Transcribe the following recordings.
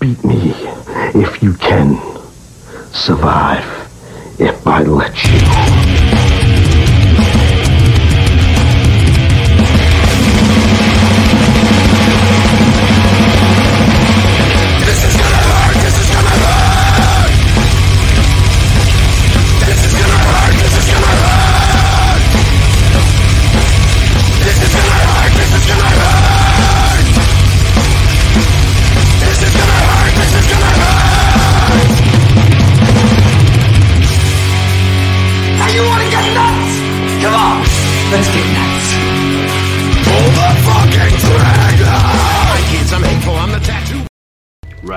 Beat me if you can. Survive if I let you.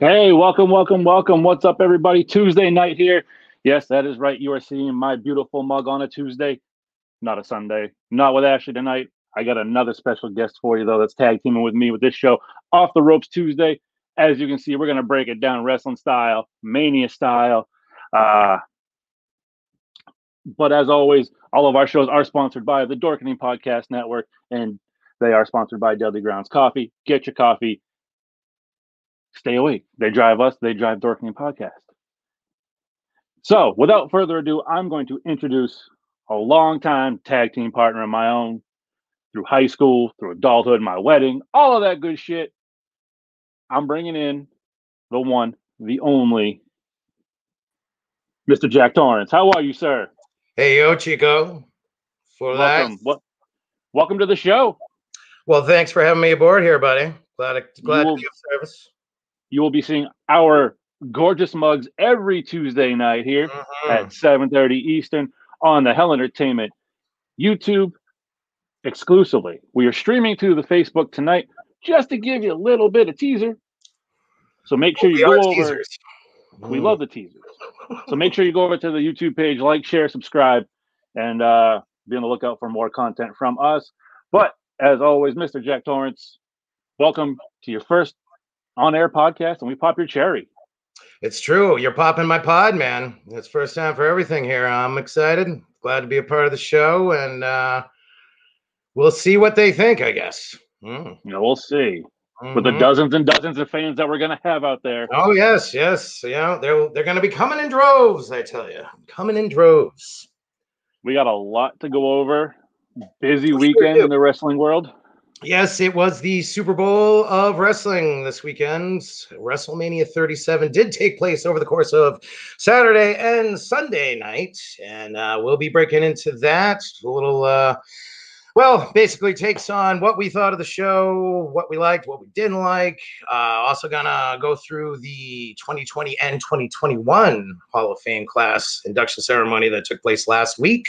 Hey, welcome, welcome, welcome. What's up, everybody? Tuesday night here. Yes, that is right. You are seeing my beautiful mug on a Tuesday, not a Sunday. Not with Ashley tonight. I got another special guest for you, though, that's tag teaming with me with this show, Off the Ropes Tuesday. As you can see, we're going to break it down wrestling style, mania style. Uh, but as always, all of our shows are sponsored by the Dorkening Podcast Network, and they are sponsored by Deadly Grounds Coffee. Get your coffee stay awake. They drive us, they drive Dorkening Podcast. So, without further ado, I'm going to introduce a longtime tag team partner of my own through high school, through adulthood, my wedding, all of that good shit. I'm bringing in the one, the only, Mr. Jack Torrance. How are you, sir? Hey, yo, Chico. For Welcome. that. What? Welcome to the show. Well, thanks for having me aboard here, buddy. Glad, glad will- to be of service. You will be seeing our gorgeous mugs every Tuesday night here. Mhm. at 7:30 Eastern on the Hell Entertainment YouTube exclusively. We are streaming to the Facebook tonight just to give you a little bit of teaser. So make sure you go over. teasers. We love the teasers. So make sure you go over to the YouTube page, like, share, subscribe, and uh, be on the lookout for more content from us. But as always, Mr. Jack Torrance, welcome to your first on-air podcast, and we pop your cherry. It's true. You're popping my pod, man. It's first time for everything here. I'm excited. Glad to be a part of the show, and uh, we'll see what they think. I guess. Mm. You know, we'll see. With the Mhm. dozens and dozens of fans that we're gonna have out there. Oh yes, yes. Yeah, they're they're going to be coming in droves. I tell you, coming in droves. We got a lot to go over. Busy weekend in the wrestling world. Yes, it was the Super Bowl of wrestling this weekend. WrestleMania 37 did take place over the course of Saturday and Sunday night, and uh, we'll be breaking into that. A little, uh, well, basically takes on what we thought of the show, what we liked, what we didn't like. Uh, also, gonna go through the 2020 and 2021 Hall of Fame class induction ceremony that took place last week.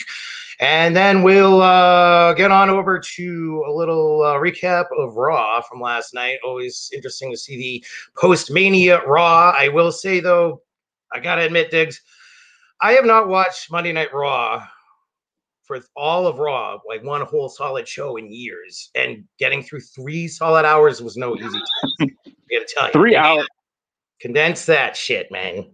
And then we'll uh, get on over to a little uh, recap of Raw from last night. Always interesting to see the post Mania Raw. I will say, though, I got to admit, Diggs, I have not watched Monday Night Raw for all of Raw, like one whole solid show in years. And getting through three solid hours was no easy task. I got to tell you. Three hours. Condense that shit, man.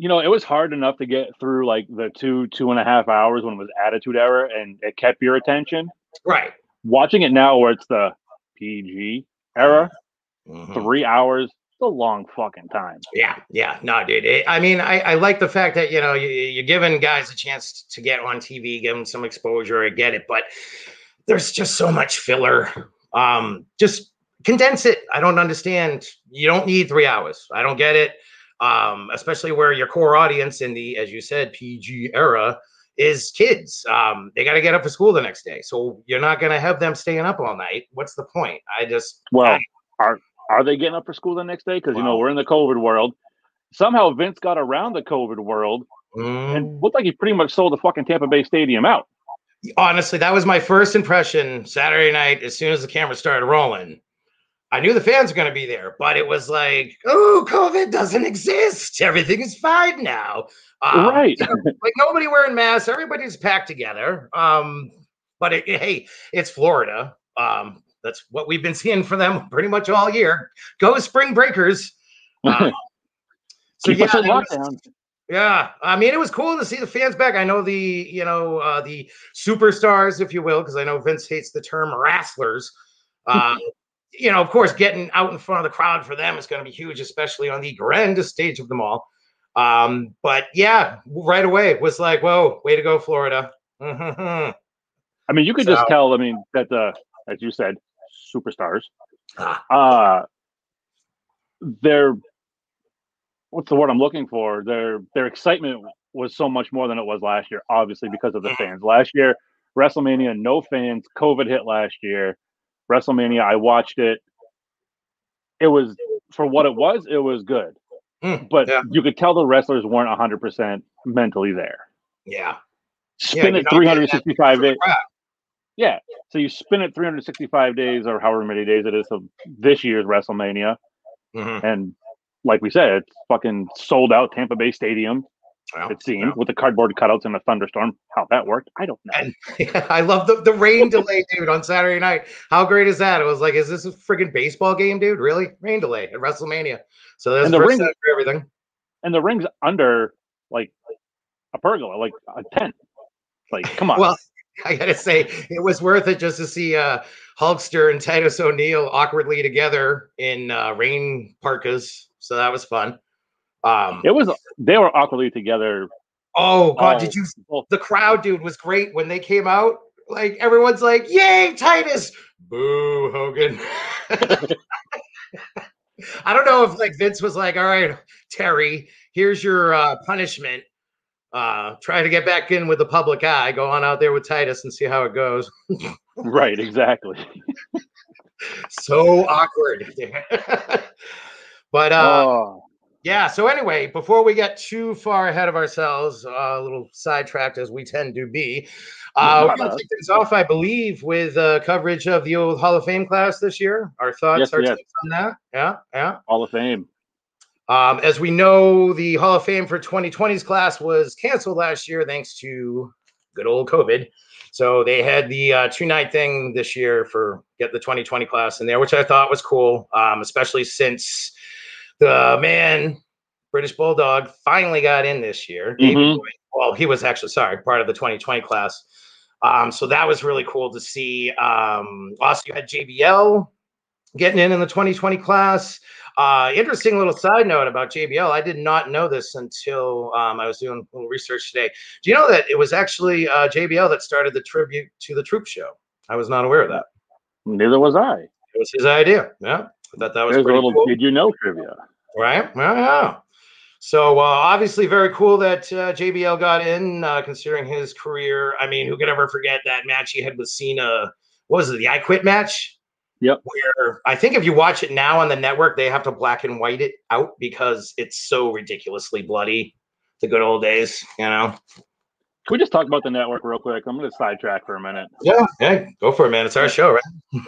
You know, it was hard enough to get through like the two, two and a half hours when it was Attitude Era and it kept your attention. Right. Watching it now where it's the PG era, Mhm. three hours, a long fucking time. Yeah, yeah, no, dude. It, I mean, I, I like the fact that you know you, you're giving guys a chance to get on TV, give them some exposure. I get it, but there's just so much filler. Um, just condense it. I don't understand. You don't need three hours. I don't get it. Um, especially where your core audience in the, as you said, PG era is kids. Um, they got to get up for school the next day, so you're not gonna have them staying up all night. What's the point? I just Well, I- are are they getting up for school the next day? Because you know we're in the COVID world. Somehow Vince got around the COVID world Mm. and looked like he pretty much sold the fucking Tampa Bay Stadium out. honestly, that was my first impression Saturday night. As soon as the camera started rolling, I knew the fans were going to be there, but it was like, oh, COVID doesn't exist. Everything is fine now. Um, right. you know, like nobody wearing masks. Everybody's packed together. Um, but it, hey, it's Florida. Um, that's what we've been seeing from them pretty much all year. Go spring breakers. Um, so yeah, us in that was- yeah, I mean, it was cool to see the fans back. I know the, you know, uh, the superstars, if you will, because I know Vince hates the term wrestlers. Um, you know, of course, getting out in front of the crowd for them is going to be huge, especially on the grandest stage of them all. Um, but yeah, right away was like, whoa, way to go, Florida. I mean, you could So- just tell. I mean, that the as you said, superstars. Ah. Uh their what's the word I'm looking for? Their their excitement was so much more than it was last year, obviously because of the fans. Last year, WrestleMania, no fans. COVID hit last year. WrestleMania, I watched it. It was for what it was. It was good, Mm, but yeah. you could tell the wrestlers weren't 100 percent mentally there. Yeah. Spin you're it getting that 365 days. Yeah. So you spin it 365 days or however many days it is of this year's WrestleMania. Mhm. And like we said, it's fucking sold out Tampa Bay Stadium, Well, it seemed, yeah. with the cardboard cutouts in a thunderstorm. How that worked, I don't know. And I love the, the rain delay, dude, on Saturday night. How great is that? It was like, is this a friggin' baseball game, dude? Really? Rain delay at WrestleMania. So that's And the ring- for everything. And the ring's under like a pergola, like a tent. Like, come on. Well, I gotta say, it was worth it just to see uh Hulkster and Titus O'Neil awkwardly together in uh, rain parkas. So that was fun. Um, it was they were awkwardly together. oh god, Oh, did you the crowd, dude, was great when they came out. Like everyone's like, "Yay, Titus!" Boo, Hogan. I don't know if like Vince was like, "All right, Terry, here's your uh, punishment. Uh, try to get back in with the public eye. Go on out there with Titus and see how it goes." Right, exactly. so awkward. but uh, oh, Yeah. So anyway, before we get too far ahead of ourselves, uh, a little sidetracked as we tend to be, uh, we're going to take things off, I believe, with uh, coverage of the old Hall of Fame class this year. Our thoughts, Yes, our yes. takes on that. Yeah, yeah. Hall of Fame. Um, as we know, the Hall of Fame for 2020's class was canceled last year thanks to good old COVID. So they had the uh, two night thing this year for get the 2020 class in there, which I thought was cool, um, especially since the man, British Bulldog, finally got in this year. Mhm. Boyd- well, he was actually, sorry, part of the 2020 class. Um, so that was really cool to see. Um, also, you had JBL getting in in the 2020 class. Uh, interesting little side note about JBL. I did not know this until um, I was doing a little research today. Do you know that it was actually uh, JBL that started the tribute to the Troop Show? I was not aware of that. Neither was I. It was his idea. Yeah, I thought that was There's a little cool. did you know trivia. Right? Yeah, yeah. So uh, obviously, very cool that uh, JBL got in, uh, considering his career. I mean, who could ever forget that match he had with Cena? What was it? The I Quit match. Yep. Where I think if you watch it now on the network, they have to black and white it out because it's so ridiculously bloody. The good old days, you know. Can we just talk about the network real quick? I'm going to sidetrack for a minute. Yeah. Hey, go for it, man. It's our show,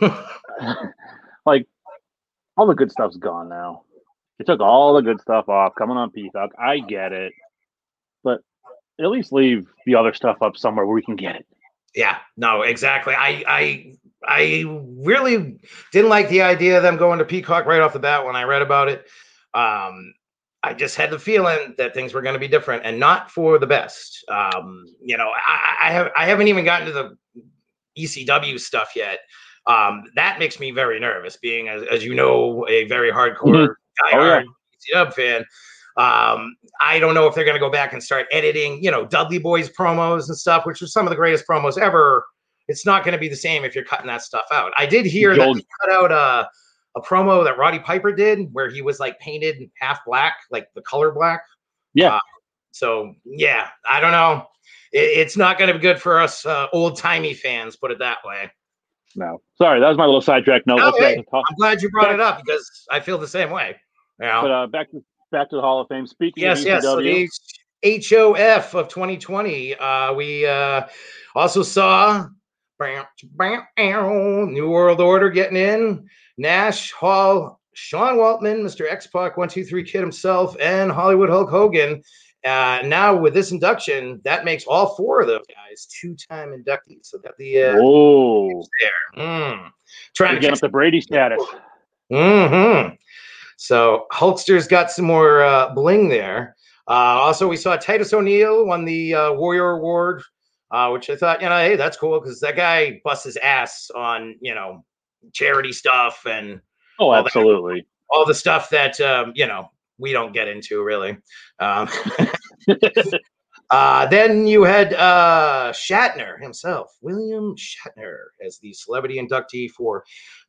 right? like all the good stuff's gone now. They took all the good stuff off coming on Peacock. I get it, but at least leave the other stuff up somewhere where we can get it. Yeah, no, exactly. I I I really didn't like the idea of them going to Peacock right off the bat when I read about it. Um, I just had the feeling that things were going to be different and not for the best. Um, you know, I, I have I haven't even gotten to the ECW stuff yet. Um, that makes me very nervous, being as, as you know, a very hardcore Oh, diehard ECW fan. Um, I don't know if they're going to go back and start editing, you know, Dudley Boys promos and stuff, which are some of the greatest promos ever. It's not going to be the same if you're cutting that stuff out. I did hear Joel- that they cut out a, a promo that Roddy Piper did where he was like painted half black, like the color black. Yeah. Uh, so yeah, I don't know. It, it's not going to be good for us uh, old timey fans. Put it that way. No, sorry, that was my little sidetrack note. No, hey, talk. I'm glad you brought it up because I feel the same way. Yeah. But uh, back to back to the Hall of Fame. Speaking yes, yes. So the HOF of 2020. Uh, we uh, also saw New World Order getting in, Nash, Hall, Sean Waltman, Mr. X Pac, 123 Kid himself, and Hollywood Hulk Hogan. Uh, now with this induction, that makes all four of those guys two-time inductees. So that the uh, Oh, there. Mm. Trying we're to get up the Brady status. hmm So Hulkster's got some more uh, bling there. Uh, also, we saw Titus O'Neil won the uh, Warrior Award, uh, which I thought, you know, hey, that's cool because that guy busts his ass on, you know, charity stuff and Oh, All that- absolutely. all the stuff that, um, you know, we don't get into really. Um, uh, then you had uh, Shatner himself, William Shatner, as the celebrity inductee for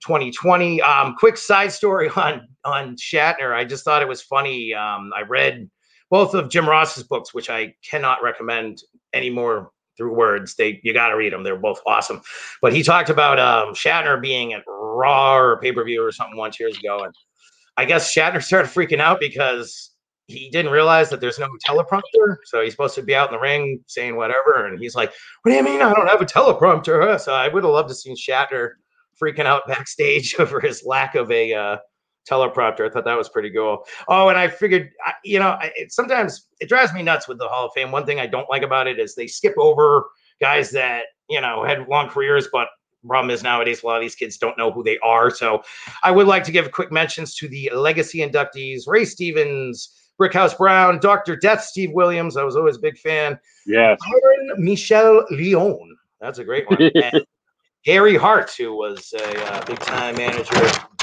2020. Um, quick side story on on Shatner. I just thought it was funny. Um, I read both of Jim Ross's books, which I cannot recommend anymore through words. They you got to read them. They're both awesome. But he talked about um, Shatner being at Raw or pay per view or something once years ago, and I guess Shatner started freaking out because he didn't realize that there's no teleprompter. So he's supposed to be out in the ring saying whatever. And he's like, What do you mean I don't have a teleprompter? So I would have loved to see Shatner freaking out backstage over his lack of a uh, teleprompter. I thought that was pretty cool. Oh, and I figured, you know, it, sometimes it drives me nuts with the Hall of Fame. One thing I don't like about it is they skip over guys that, you know, had long careers, but problem is nowadays a lot of these kids don't know who they are. So I would like to give quick mentions to the legacy inductees Ray Stevens, Brickhouse Brown, Dr. Death, Steve Williams. I was always a big fan. Yes. Baron Michele Leone. That's a great one. And Gary Hart, who was a uh, big time manager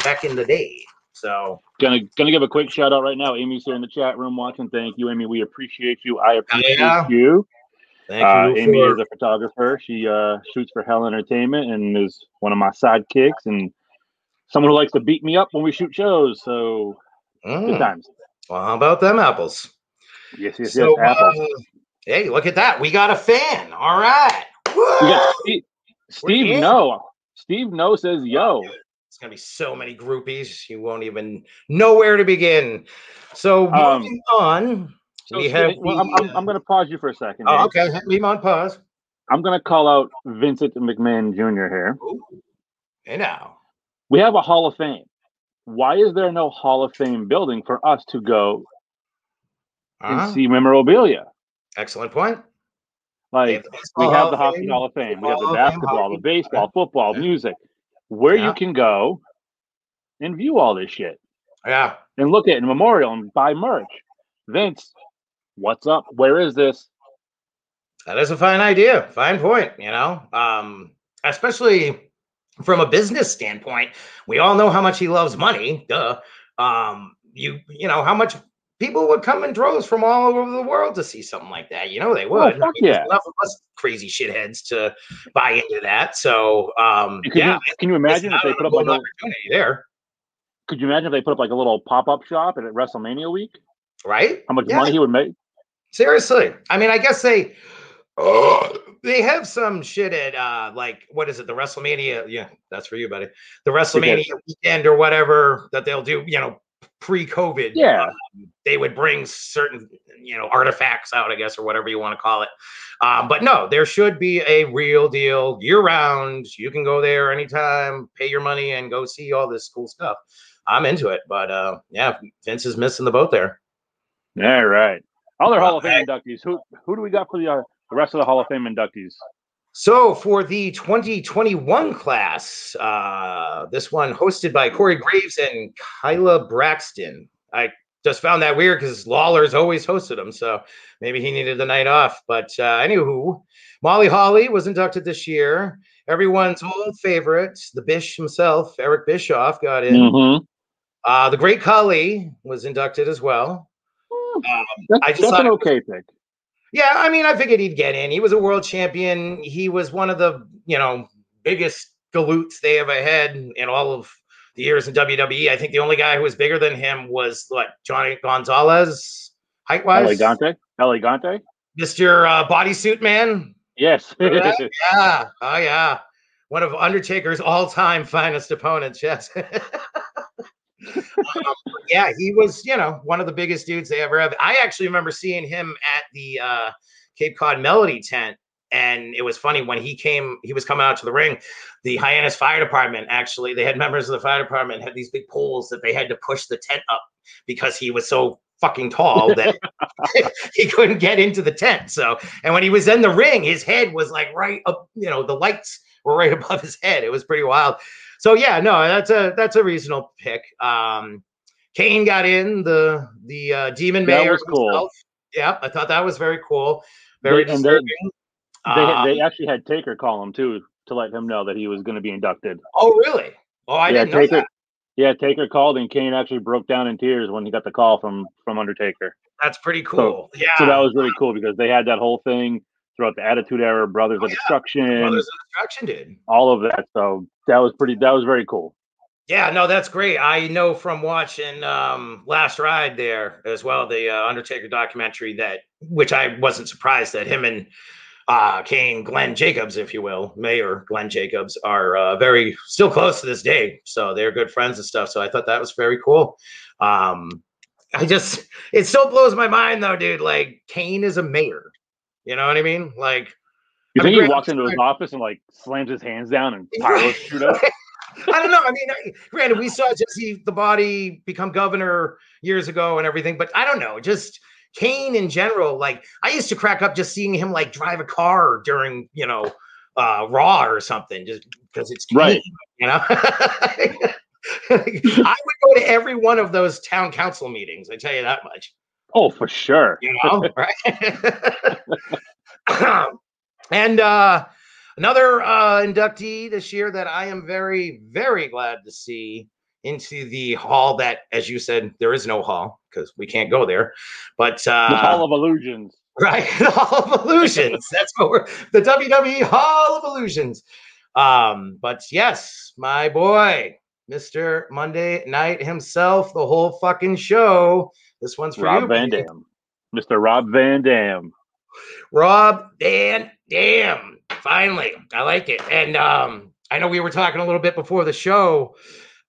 back in the day. So Gonna gonna give a quick shout out right now. Amy's here in the chat room watching. Thank you, Amy. We appreciate you. I appreciate Yeah. you. Thank Uh, you. Amy for- is a photographer. She uh, shoots for Hell Entertainment and is one of my sidekicks and someone who likes to beat me up when we shoot shows. So good Mm, times. well, how about them apples? Yes, yes, yes. Apples. uh, hey, look at that. We got a fan. All right. we! Steve, Steve. No. Steve No says yo. It's gonna be so many groupies, you won't even know where to begin. So Um, moving on, So we have. well, the, I'm, I'm, I'm gonna pause you for a second. oh, okay. Leave on pause. I'm gonna call out Vincent McMahon Jr. here. Ooh. Hey now. We have a Hall of Fame. Why is there no Hall of Fame building for us to go Uh-huh. and see memorabilia? Excellent point. Like have we have the Hockey Hall of Fame, we have the Hall of Fame, basketball, the baseball, football, music, where Yeah. you can go and view all this shit Yeah. and look at it in memorial and buy merch. Vince, what's up? Where is this? That is a fine idea. Fine point. You know, um, especially from a business standpoint, we all know how much he loves money. Duh. Um, you you know how much people would come in droves from all over the world to see something like that. You know they would. I Oh, fuck there's yeah. Enough of us crazy shitheads to buy into that. So um, Could yeah, you, can you imagine if they put up like an a, there, could you imagine if they put up like a little pop-up shop at WrestleMania week? right? How much Yeah. money he would make? Seriously. I mean, I guess they oh, they have some shit at uh like what is it, the WrestleMania? Yeah, that's for you, buddy. The WrestleMania weekend or whatever that they'll do, you know, pre-COVID. Yeah. um, they would bring certain, you know, artifacts out, I guess, or whatever you want to call it. Um, but no, there should be a real deal year round. You can go there anytime, pay your money, and go see all this cool stuff. I'm into it, but uh yeah, Vince is missing the boat there. Yeah, right. Other Hall of Fame inductees. Who who do we got for the, uh, the rest of the Hall of Fame inductees? So for the 2021 class, uh, this one hosted by Corey Graves and Kayla Braxton. I just found that weird because Lawler's always hosted them, so maybe he needed the night off. But uh, anywho, Molly Holly was inducted this year. Everyone's old favorite, the Bish himself, Eric Bischoff, got in. Mm-hmm. Uh, the Great Khali was inducted as well. Um, That's, I just that's thought an okay pick. yeah, I mean, I figured he'd get in. He was a world champion. He was one of the, you know, biggest galoots they ever had in all of the years in WWE. I think the only guy who was bigger than him was what Johnny Gonzalez, height wise, El Gigante? Elegante? Mr. Uh, bodysuit man. Yes. Yeah, oh yeah, one of Undertaker's all-time finest opponents. Yes. Um, yeah, he was, you know, one of the biggest dudes they ever have. I actually remember seeing him at the uh, Cape Cod Melody tent. And it was funny when he came, he was coming out to the ring. The Hyannis Fire Department actually, they had members of the fire department had these big poles that they had to push the tent up because he was so fucking tall that he couldn't get into the tent. So, and when he was in the ring, his head was like right up, you know, the lights were right above his head. It was pretty wild. So yeah, no, that's a that's a reasonable pick. Um Kane got in the the uh, demon That mayor was cool. himself. Yeah, I thought that was very cool. Very They- and they- disturbing. They, Um, they actually had Taker call him too to let him know that he was going to be inducted. oh, really? Oh, I yeah, didn't know Taker. that. Yeah, Taker called and Kane actually broke down in tears when he got the call from from Undertaker. That's pretty cool. yeah. So that was really cool because they had that whole thing throughout the Attitude Era, Brothers Oh, of yeah. Destruction, Brothers of Destruction did. all of that. So that was pretty. That was very cool. Yeah, no, that's great. I know from watching um Last Ride there as well, the uh, Undertaker documentary that which I wasn't surprised that him and uh Kane Glenn Jacobs, if you will, Mayor Glenn Jacobs are uh, very still close to this day. So they're good friends and stuff. So I thought that was very cool. Um I just it still blows my mind though, dude. Like Kane is a mayor. You know what I mean? Like You I think mean, he walks into his office and like slams his hands down and pyros shoot up? I don't know. I mean, I- granted, we saw Jesse the Body become governor years ago and everything, but I don't know. Just Kane in general. Like, I used to crack up just seeing him like drive a car during, you know, uh Raw or something, just because it's Kane, Right. You know, I would go to every one of those town council meetings. I tell you that much Oh, for sure. you know, right? and uh, another uh, inductee this year that I am very, very glad to see into the hall that, as you said, there is no hall because we can't go there. But uh, The Hall of Illusions. right, the Hall of Illusions. That's what we're the WWE Hall of Illusions. Um, but yes, my boy, Mr. Monday Night himself, the whole fucking show. This one's for Rob you, Van baby. Dam. Mr. Rob Van Dam. Rob Van Dam. Finally, I like it. And um, I know we were talking a little bit before the show.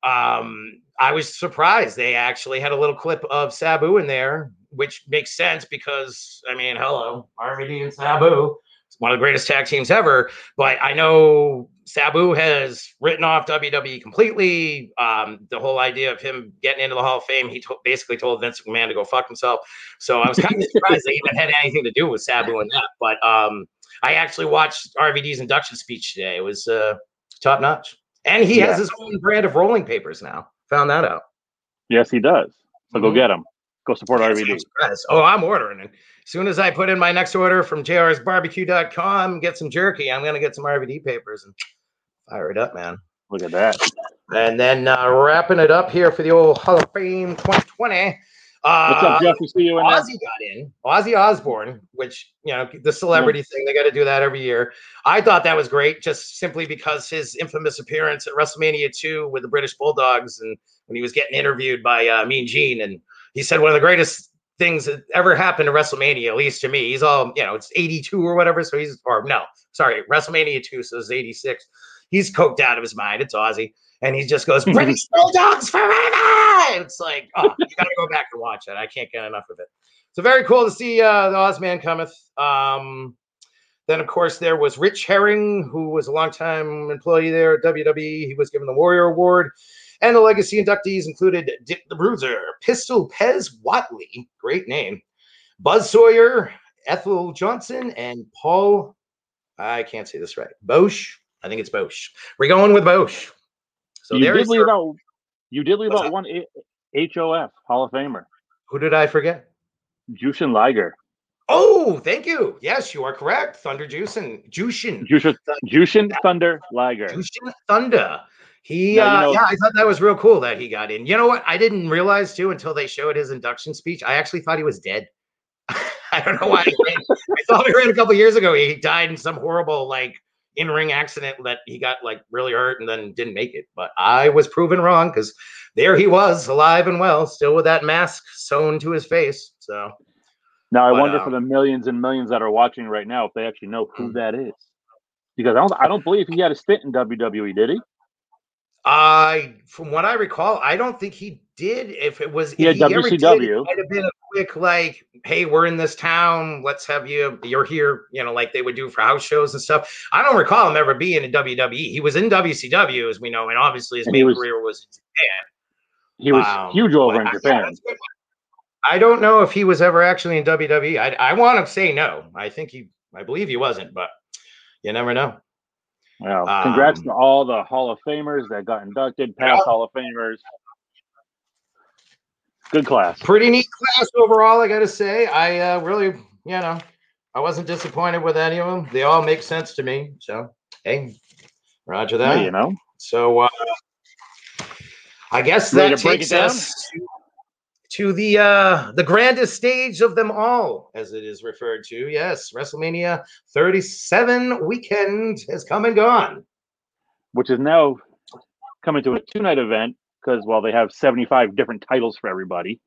Um, I was surprised they actually had a little clip of Sabu in there, which makes sense because I mean, hello, RVD and Sabu. It's one of the greatest tag teams ever. But I know Sabu has written off WWE completely. Um, the whole idea of him getting into the Hall of Fame, he to- basically told Vince McMahon to go fuck himself. So I was kind of surprised they even had anything to do with Sabu and that. But um, I actually watched RVD's induction speech today. It was uh, top notch. And he Yeah. has his own brand of rolling papers now. Found that out. Yes, he does. So go Mhm. get him. Go support RVD. Oh, I'm ordering it. As soon as I put in my next order from jrsbarbecue.com, get some jerky, I'm going to get some RVD papers and fire it up, man. Look at that. And then uh, wrapping it up here for the old Hall of Fame 2020. Uh, What's up, Jeff? We see you in. Ozzy got in. Ozzy Osbourne, which you know the celebrity thing, they got to do that every year. I thought that was great, just simply because his infamous appearance at WrestleMania 2 with the British Bulldogs, and when he was getting interviewed by uh, Mean Gene, and he said one of the greatest things that ever happened to WrestleMania, at least to me. He's all you know, it's 82 or whatever, so he's or no, sorry, WrestleMania 2, so it's 86. He's coked out of his mind. It's Ozzy, and he just goes British Bulldogs forever. It's like, oh, you got to go back and watch it. I can't get enough of it. So very cool to see uh, the Ozman cometh. Um, then of course there was Rich Hering, who was a longtime employee there at WWE. He was given the Warrior Award, and the legacy inductees included Dick the Bruiser, Pistol Pez Whatley, great name, Buzz Sawyer, Ethel Johnson, and Paul. I can't say this right. Boesch. I think it's Boesch. We're going with Boesch. So you there did is leave out. You did leave What's out that? one HOF Hall of Famer, who did I forget? Jushin Liger. Oh, thank you. Yes, you are correct. Thunder and Jushin. Jushin, Jushin Thunder Liger. Jushin Thunder. He, Yeah, you uh, know- yeah, I thought that was real cool that he got in. You know what? I didn't realize too until they showed his induction speech. I actually thought he was dead. I don't know why. I thought we read a couple years ago he died in some horrible like in-ring accident that he got like really hurt and then didn't make it. But I was proven wrong because there he was, alive and well, still with that mask sewn to his face. So Now I But, wonder um, for the millions and millions that are watching right now if they actually know who Mm. that is, because I don't. I don't believe he had a stint in WWE. Did he? I, from what I recall, I don't think he did. If it was, He if had ever did, WCW. it might have been a quick like, "Hey, we're in this town. Let's have you. You're here." You know, like they would do for house shows and stuff. I don't recall him ever being in WWE. He was in WCW, as we know, and obviously his And main was- career was in Japan. He was Wow. huge over in I- Japan. I don't know if he was ever actually in WWE. I, I want to say no. I think he, I believe he wasn't, but you never know. Well, congrats Um, to all the Hall of Famers that got inducted, past Hall of Famers. Good class. Pretty neat class overall, I got to say. I uh, really, you know, I wasn't disappointed with any of them. They all make sense to me. So, hey, Roger Yeah, that. you know, So, uh, I guess Ready that takes down? us to, to the uh, the grandest stage of them all, as it is referred to. Yes, WrestleMania 37 weekend has come and gone. which is now coming to a two night event because, well, they have 75 different titles for everybody.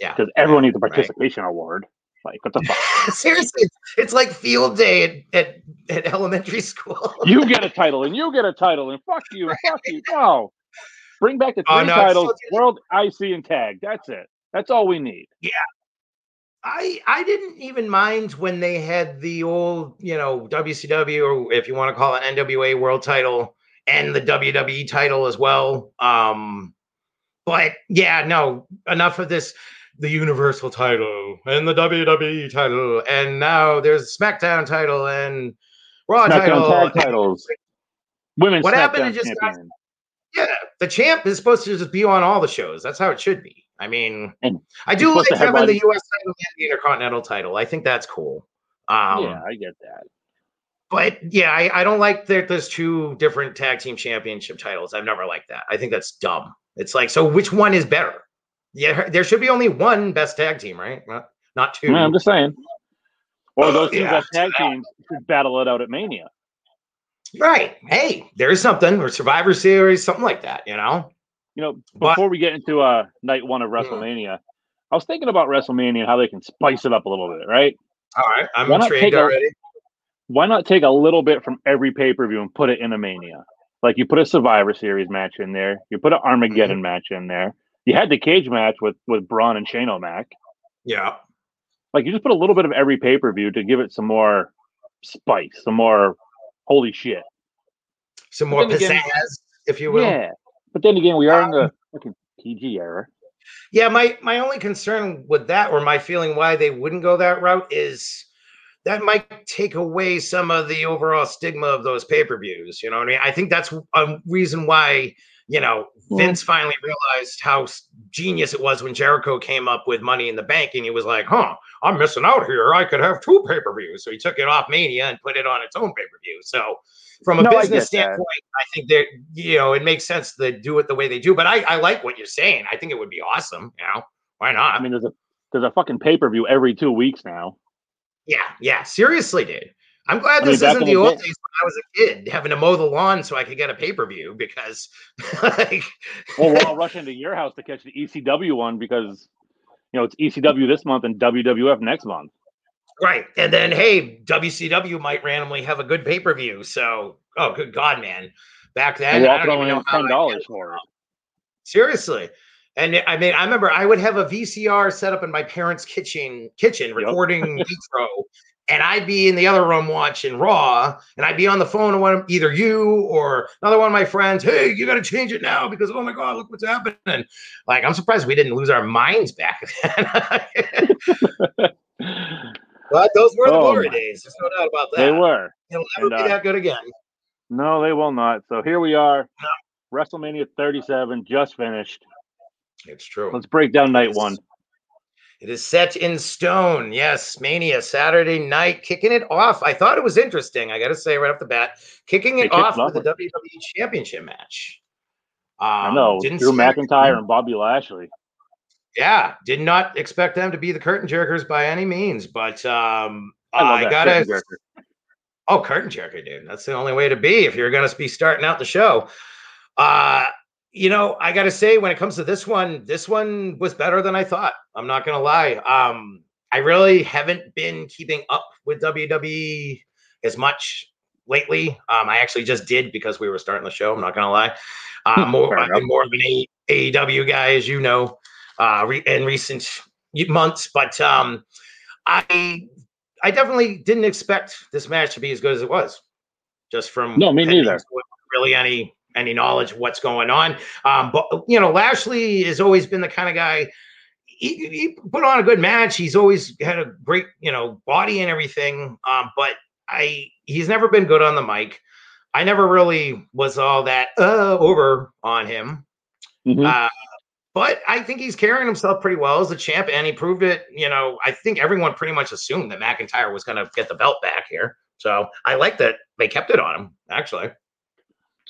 Yeah. Because everyone needs a Right. participation award. Like, what the fuck? Seriously, it's like field day at, at, at elementary school. you get a title and you get a title and fuck you, and fuck you. No. Bring back the three Oh, no, titles, still- World, IC, and Tag. That's it. That's all we need. Yeah. I I didn't even mind when they had the old, you know, WCW or if you want to call it NWA World Title and the WWE title as well. Um, but yeah, no, enough of this. The Universal title and the WWE title, and now there's SmackDown title and Raw title. SmackDown tag titles. Women's What happened to just the champ is supposed to just be on all the shows. That's how it should be. I mean, And I do like having the U.S. title and the Intercontinental title. I think that's cool. Um, yeah, I get that. But yeah, I, I don't like that there's two different tag team championship titles. I've never liked that. I think that's dumb. It's like, so which one is better? Yeah, there should be only one best tag team, right? Not, not two. No, I'm just saying. Or Oh, those two yeah. best tag teams should battle it out at Mania. Right. Hey, there's something or Survivor Series, something like that. You know. You know, But- before we get into uh night one of WrestleMania, I was thinking about WrestleMania and how they can spice it up a little bit, right? All right, I'm intrigued take a- already. Why not take a little bit from every pay per view and put it in a Mania? Like you put a Survivor Series match in there, you put an Armageddon Mm-hmm. match in there. You had the cage match with with Braun and Shane O'Mac. Yeah. Like you just put a little bit of every pay per view to give it some more spice, some more holy shit. Some more then again- pizzazz, if you will. Yeah, but then again, we are in Um, the fucking PG era. Yeah, my my only concern with that, or my feeling why they wouldn't go that route, is that might take away some of the overall stigma of those pay per views. You know what I mean? I think that's a reason why you know Yeah. Vince finally realized how genius it was when Jericho came up with Money in the Bank, and he was like, "Huh, I'm missing out here. I could have two pay per views." So he took it off Mania and put it on its own pay per view. So from a No, I business that. standpoint, I think that you know it makes sense to do it the way they do. But I, I like what you're saying. I think it would be awesome. You know, why not? I mean, there's a there's a fucking pay per view every two weeks now. yeah, yeah. Seriously, dude. I'm glad I mean, this isn't the the old days when I was a kid having to mow the lawn so I could get a pay per view because, like, Well, we're all rushing to your house to catch the ECW one because you know it's ECW this month and WWF next month. right. And then, hey, WCW might randomly have a good pay per view. So, oh, good God, man. Back then, I don't even know ten I- dollars for it. Seriously. And I mean, I remember I would have a VCR set up in my parents' kitchen, kitchen recording Nitro, and I'd be in the other room watching Raw, and I'd be on the phone to one of either you or another one of my friends. Hey, you got to change it now because oh my god, look what's happening! Like, I'm surprised we didn't lose our minds back then. but those were the Oh, glory days. There's no doubt about that. They were. It'll never And, be uh, that good again. No, they will not. So here we are. WrestleMania 37 just finished. It's true. Let's break down night one. It is set in stone. Yes, Mania Saturday night, kicking it off. I thought it was interesting. I got to say right off the bat, kicking it off it off with the WWE Championship match. Um, I know Didn't Drew McIntyre and Bobby Lashley. Yeah, did not expect them to be the curtain jerkers by any means, but um, I I gotta. curtain. Oh, curtain jerker, dude. That's the only way to be if you're going to be starting out the show. Uh, you know, I got to say, when it comes to this one, this one was better than I thought. I'm not going to lie. Um, I really haven't been keeping up with WWE as much lately. Um, I actually just did because we were starting the show. I'm not gonna lie. Uh, more, I've been more of an AEW guy, as you know, uh, re- in recent months. But um, I, I definitely didn't expect this match to be as good as it was. Just from No, me neither. Really, any any knowledge of what's going on. Um, but you know, Lashley has always been the kind of guy. He, he put on a good match. He's always had a great, you know, body and everything. Um, but I, he's never been good on the mic. I never really was all that uh, over on him. Mhm. Uh, but I think he's carrying himself pretty well as a champ, and he proved it. You know, I think everyone pretty much assumed that McIntyre was going to get the belt back here. So I like that they kept it on him. Actually,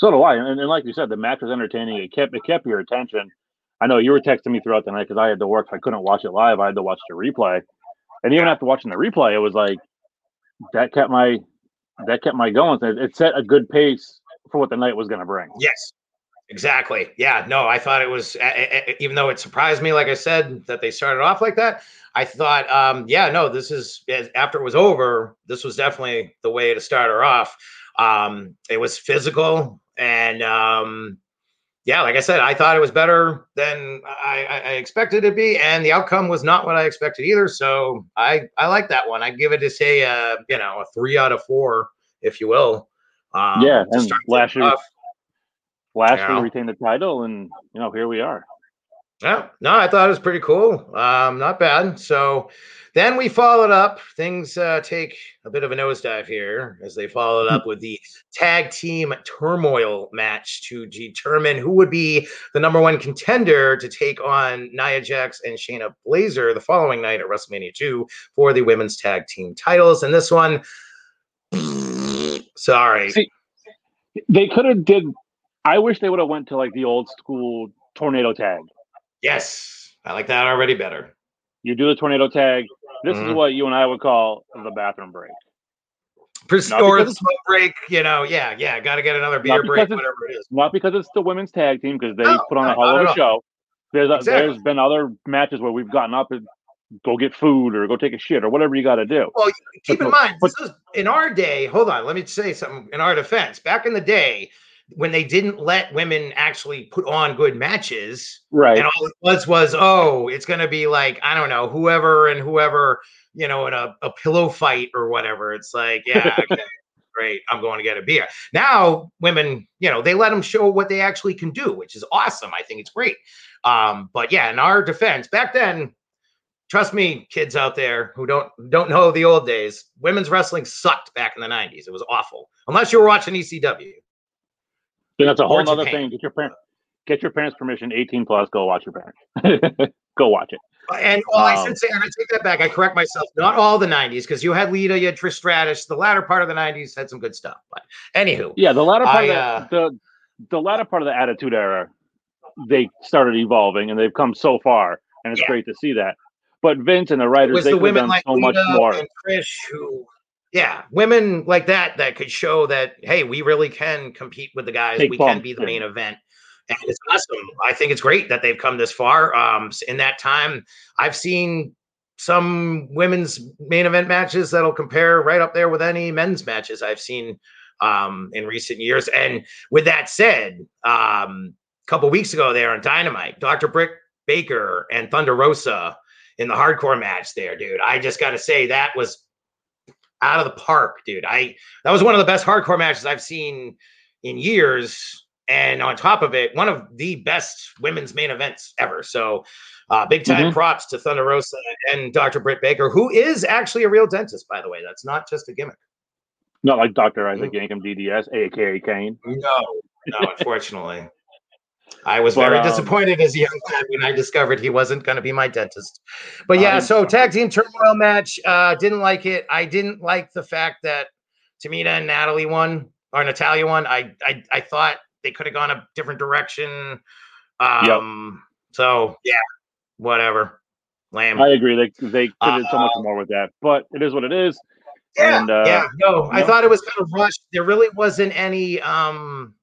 So do I. And, and like you said, the match was entertaining. It kept it kept your attention. I know you were texting me throughout the night because I had to work. I couldn't watch it live. I had to watch the replay. And even after watching the replay, it was like that kept my that kept my going. It, it set a good pace for what the night was going to bring. yes, exactly. Yeah, no, I thought it was even though it surprised me, like I said, that they started off like that. I thought, um, yeah, no, this is after it was over. This was definitely the way to start her off. Um, it was physical and um, yeah, like I said, I thought it was better than I, I, I expected it to be, and the outcome was not what I expected either. So I I like that one. I give it to say uh, you know a three out of four, if you will. Um, Yeah, and Lashley- off. Lashley Yeah. retained the title, and you know here we are. Yeah, no, I thought it was pretty cool. Um, not bad. So then we followed up. Things uh, take a bit of a nosedive here as they followed up with the tag team turmoil match to determine who would be the number one contender to take on Nia Jax and Shayna Baszler the following night at WrestleMania 2 for the women's tag team titles. And this one, sorry. See, They could have did. I wish they would have went to like the old school tornado tag. Yes, I like that already better. You do the tornado tag. This Mhm. is what you and I would call the bathroom break. Pers- Not or because the smoke break, you know, yeah, yeah, got to get another beer break, whatever it is. Not because it's the women's tag team, because they No, put on no, a hell of a show. There's a, Exactly. there's been other matches where we've gotten up and go get food or go take a shit or whatever you got to do. Well, keep in But- mind, this is in our day. Hold on, let me say something. In our defense, back in the day, when they didn't let women actually put on good matches, Right. and all it was was, oh, it's going to be like I don't know, whoever and whoever, you know, in a, a pillow fight or whatever. It's like, yeah, okay, great, I'm going to get a beer. Now, women, you know, they let them show what they actually can do, which is awesome. I think it's great. Um, but yeah, in our defense, back then, trust me, kids out there who don't don't know the old days, women's wrestling sucked back in the 90s. It was awful. Unless you were watching ECW. Then that's a whole other thing. Get your parents, get your parents' permission. 18 plus. Go watch your parents. go watch it. And well, I Um, should say, and I take that back. I correct myself. Not all the 90s, because you had Lita, you had Trish Stratus. The latter part of the 90s had some good stuff. But anywho, Yeah, the latter part I, of the, the the latter part of the Attitude Era, they started evolving and they've come so far, and it's Yeah. great to see that. But Vince and the writers, they the could have women done like so much more. and Trish who, yeah, women like that that could show that hey, we really can compete with the guys. Take we can be the main event. And it's awesome. I think it's great that they've come this far. Um, in that time, I've seen some women's main event matches that'll compare right up there with any men's matches I've seen um, in recent years. And with that said, um, a couple weeks ago there on Dynamite, Dr. Britt Baker and Thunder Rosa in the hardcore match there, dude. I just got to say that was out of the park, dude. I that was one of the best hardcore matches I've seen in years. And on top of it, one of the best women's main events ever. So, uh, big time props to Thunder Rosa and Dr. Britt Baker, who is actually a real dentist, by the way. That's not just a gimmick. Not like Mm. Isaac Yankem DDS, aka Kane. No, no, unfortunately. I was But, very um, disappointed as a young man when I discovered he wasn't going to be my dentist. But yeah, I- so tag team turmoil match. Uh, didn't like it. I didn't like the fact that Tamina and Natalie won or Natalia won. I I, I thought they could have gone a different direction. Um, so yeah, whatever. Lame. I agree. They they could have so much Uh, more with that, but it is what it is. yeah, and, uh, yeah. No, I no. thought it was kind of rushed. There really wasn't any. um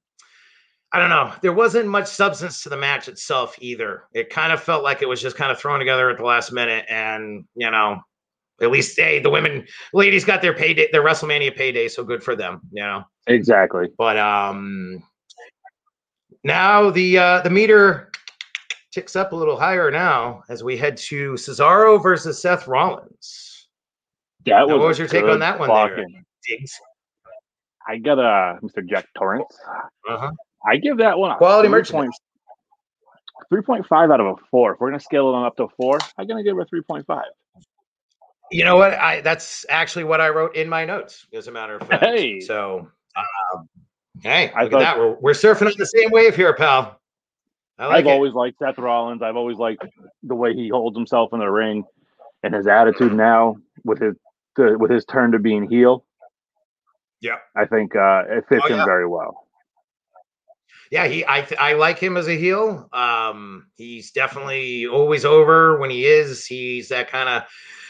I don't know. There wasn't much substance to the match itself either. It kind of felt like it was just kind of thrown together at the last minute, and you know, at least hey, the women, ladies got their payday, their WrestleMania payday, so good for them. You know. Exactly. But um, now the uh, the meter ticks up a little higher now as we head to Cesaro versus Seth Rollins. That Now, was what was your take on that one there? Diggs. I got a Mr. Jack Torrance. Uh-huh. I give that one a Quality 3 merchandise. point- 3.5 out of a four. If we're gonna scale it on up to a four, I'm gonna give it a 3.5. You know what? I that's actually what I wrote in my notes, as a matter of fact. Hey. So, um, hey, I look thought- at that. We're, we're surfing on the same wave here, pal. I like I've it. always liked Seth Rollins. I've always liked the way he holds himself in the ring and his attitude now with his to, with his turn to being heel. Yeah. I think uh, it fits Oh, him yeah. very well. Yeah, he I I like him as a heel. Um, he's definitely always over when he is. He's that kind of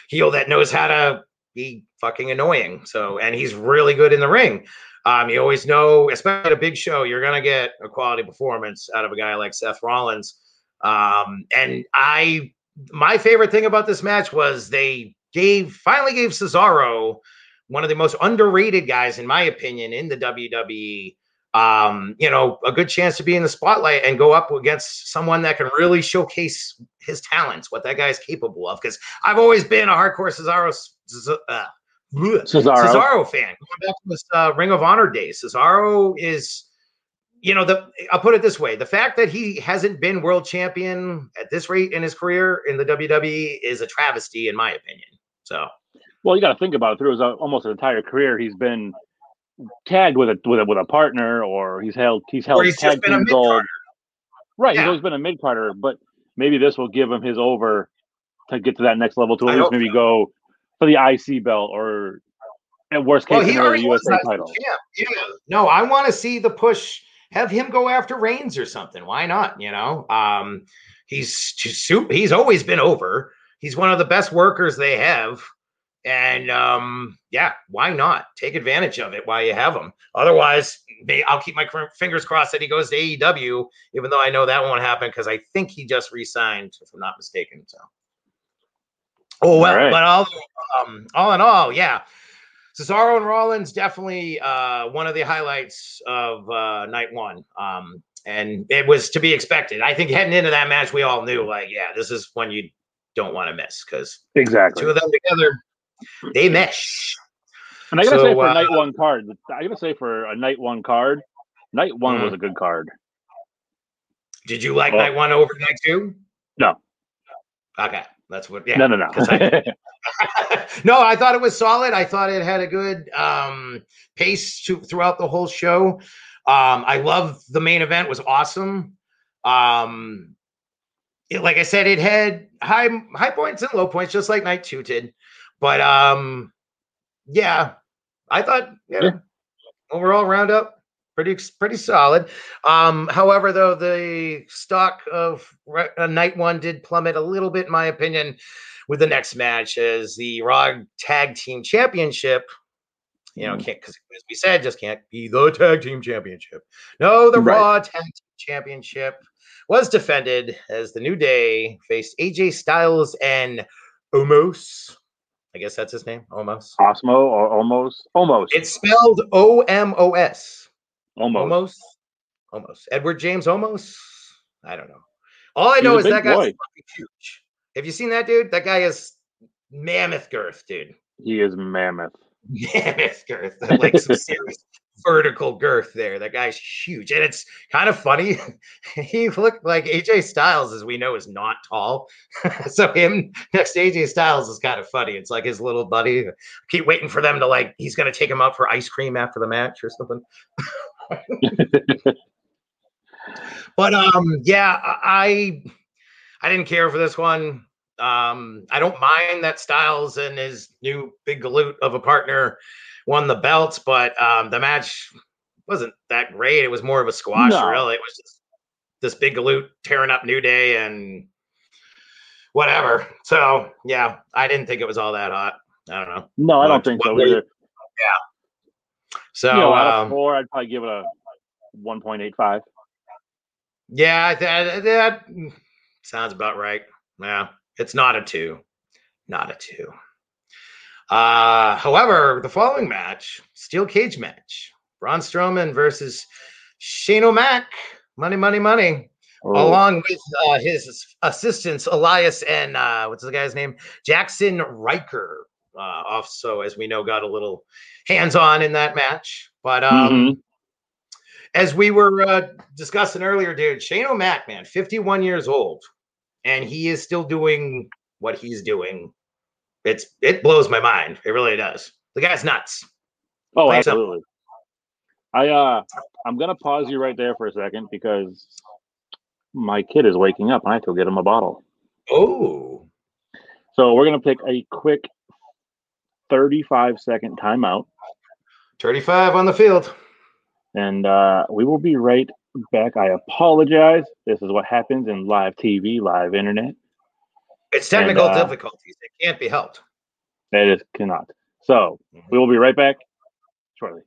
heel that knows how to be fucking annoying. So, and he's really good in the ring. Um, you always know, especially at a big show, you're gonna get a quality performance out of a guy like Seth Rollins. Um, and I, my favorite thing about this match was they gave finally gave Cesaro one of the most underrated guys, in my opinion, in the WWE um, you know, a good chance to be in the spotlight and go up against someone that can really showcase his talents, what that guy's capable of. Because I've always been a hardcore Cesaro, uh, Cesaro. Cesaro fan. Going back to his uh, Ring of Honor days, Cesaro is, you know, the I'll put it this way: the fact that he hasn't been world champion at this rate in his career in the WWE is a travesty, in my opinion. So, Well, you got to think about it. Through his uh, almost entire career, he's been tagged with a with a with a partner, or he's held he's held or he's tag team gold. Right, Yeah. he's always been a mid carder, but maybe this will give him his over to get to that next level to at least maybe so. go for the IC belt or at worst case Well, scenario USA title. champ. Yeah. No, I want to see the push. Have him go after Reigns or something. Why not? You know, um, he's. He's always been over. He's one of the best workers they have, and um, yeah, why not take advantage of it while you have him? Otherwise, may, I'll keep my fingers crossed that he goes to AEW, even though I know that won't happen because I think he just re-signed, if I'm not mistaken. So, oh well, All right. but all um, all in all, yeah. Cesaro and Rollins definitely uh, one of the highlights of uh, night one. Um, and it was to be expected. I think heading into that match, we all knew, like, yeah, this is one you don't want to miss because Exactly. two of them together, they mesh. And I gotta So, say for uh, night one card, I gotta say for a night one card, night one Mm. was a good card. Did you like Well- night one over night two? No. Okay, that's what. Yeah. no, no, no. I- no, I thought it was solid. I thought it had a good um, pace to, throughout the whole show. Um, I love the main event was awesome. Um, it- like I said, it had high high points and low points, just like night two did. But um, yeah, I thought yeah, Yeah. overall roundup pretty pretty solid. Um, however, though the stock of re- uh, night one did plummet a little bit, in my opinion, with the next match as the Raw Tag Team Championship. You know, can't because as we said, just can't be the tag team championship. No, the Right. Raw Tag Team Championship was defended as the New Day faced AJ Styles and Omos. I guess that's his name, Omos. Osmo or almost, almost, It's spelled O M O S. almost. Almost. Almost. Edward James Almost. I don't know. All I know is that guy's huge. Have you seen that dude? That guy is mammoth girth, dude. He is mammoth. Mammoth girth. Like some serious vertical girth there. That guy's huge. And it's kind of funny. he looked like AJ Styles, as we know, is not tall. so him next to AJ Styles is kind of funny. It's like his little buddy. Keep waiting for them to like, he's gonna take him out for ice cream after the match or something. But um, yeah, I I didn't care for this one. Um, I don't mind that Styles and his new big galoot of a partner won the belts, but um, the match wasn't that great. It was more of a squash, No. really. It was just this big galoot tearing up New Day and whatever. So yeah, I didn't think it was all that hot. I don't know. No, I don't think so what were you- either. So you know, out of um, four, I'd probably give it a one point eight five. Yeah, that, that sounds about right. Yeah, it's not a two, not a two. Uh, however, the following match, steel cage match, Braun Strowman versus Shane O'Mac, money, money, money, Oh, along with uh, his assistants Elias and uh, what's the guy's name, Jaxson Ryker. Uh, also, as we know, got a little hands-on in that match. But um, mhm. as we were uh, discussing earlier, dude, Shane O'Mac, man, 51 years old, and he is still doing what he's doing. It's it blows my mind. It really does. The guy's nuts. Oh, absolutely. I uh, I'm gonna pause you right there for a second because my kid is waking up and I have to get him a bottle. Oh, So we're gonna take a quick 35 second timeout, 35 on the field. and uh, we will be right back. I apologize. This is what happens in live TV, live internet. It's technical uh, difficulties. It can't be helped. That is cannot. So Mhm. we will be right back shortly.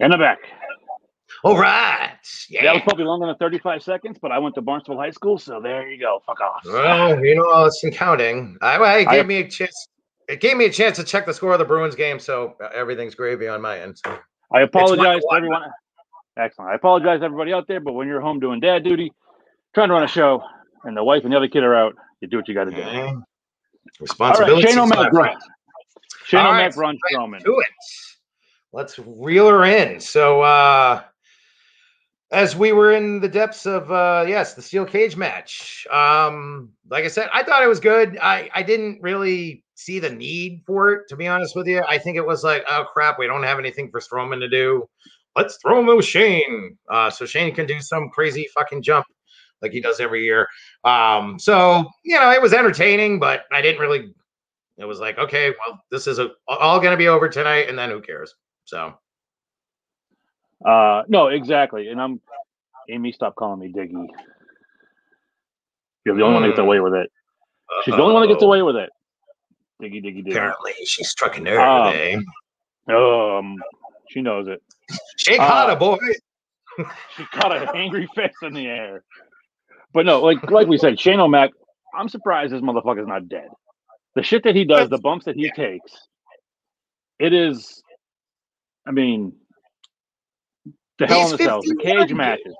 And I'm back. All right. Yeah. That was probably longer than 35 seconds, but I went to Barnesville High School, so there you go. Fuck off. Well, you know, it's in counting. I, I I- gave me a chance. It gave me a chance to check the score of the Bruins game, so uh, everything's gravy on my end. So. I apologize to everyone. Excellent. I apologize to everybody out there, but when you're home doing dad duty, trying to run a show, and the wife and the other kid are out, you do what you got to do. All right, Responsibility. Shane O'Mac, Braun. Shane O'Mac, right Strowman. to it. Let's reel her in. So, uh, as we were in the depths of, uh, yes, the steel cage match. Um, like I said, I thought it was good. I I didn't really see the need for it, to be honest with you. I think it was like, oh crap, we don't have anything for Strowman to do. Let's throw him with Shane, uh, so Shane can do some crazy fucking jump like he does every year. Um, so you know, it was entertaining, but I didn't really it was like, okay, well, this is a, all going to be over tonight, and then who cares? So, Uh, no, exactly. And I'm Amy. Stop calling me Diggy. You're the only one that gets Mm. away with it. She's the only one that gets away with it. Diggy, diggy, diggy. Apparently, she struck a nerve Um, today. Um, she knows it. Shake uh, a boy. She caught an angry fist in the air. But no, like like we said, Shane O'Mac. I'm surprised this motherfucker's not dead. The shit that he does, the bumps that he takes, it is. I mean, the hell He's in the cells, the cage matches.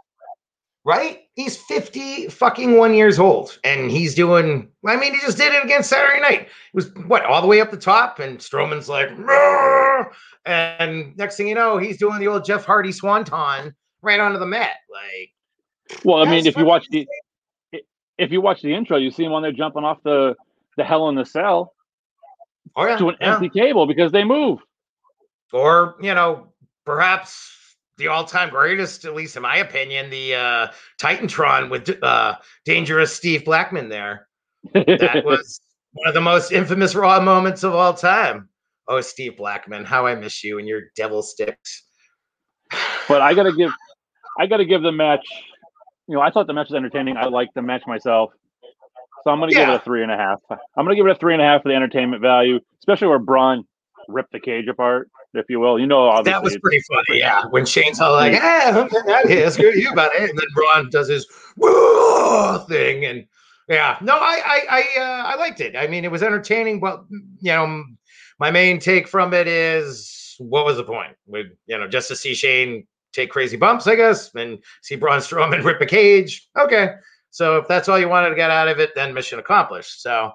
Right? He's 50 fucking one years old, and he's doing. I mean, he just did it against Saturday night. It was what all the way up the top, and Strowman's like, "Roar!" and next thing you know, he's doing the old Jeff Hardy swanton right onto the mat. Like, Well, I mean, if you watch the if you watch the intro, you see him on there jumping off the the hell in the cell oh yeah, to an yeah. empty table because they move. Or you know perhaps the all-time greatest, at least in my opinion, the uh, Titantron with uh, Dangerous Steve Blackman there. That was one of the most infamous Raw moments of all time. Oh, Steve Blackman, how I miss you and your devil sticks. but I gotta give, I gotta give the match. You know, I thought the match was entertaining. I liked the match myself, so I'm gonna give it a three and a half. I'm gonna give it a three and a half for the entertainment value, especially where Braun ripped the cage apart, if you will. You know, obviously, That was pretty funny, yeah. When Shane's all like, "Ah, yeah, screw you about it," and then Braun does his "Whoa" thing, and yeah, no, I, I, I, uh, I liked it. I mean, it was entertaining, but you know, my main take from it is, what was the point? We, you know, just to see Shane take crazy bumps, I guess, and see Braun Strowman rip a cage. Okay, so if that's all you wanted to get out of it, then mission accomplished. So, um,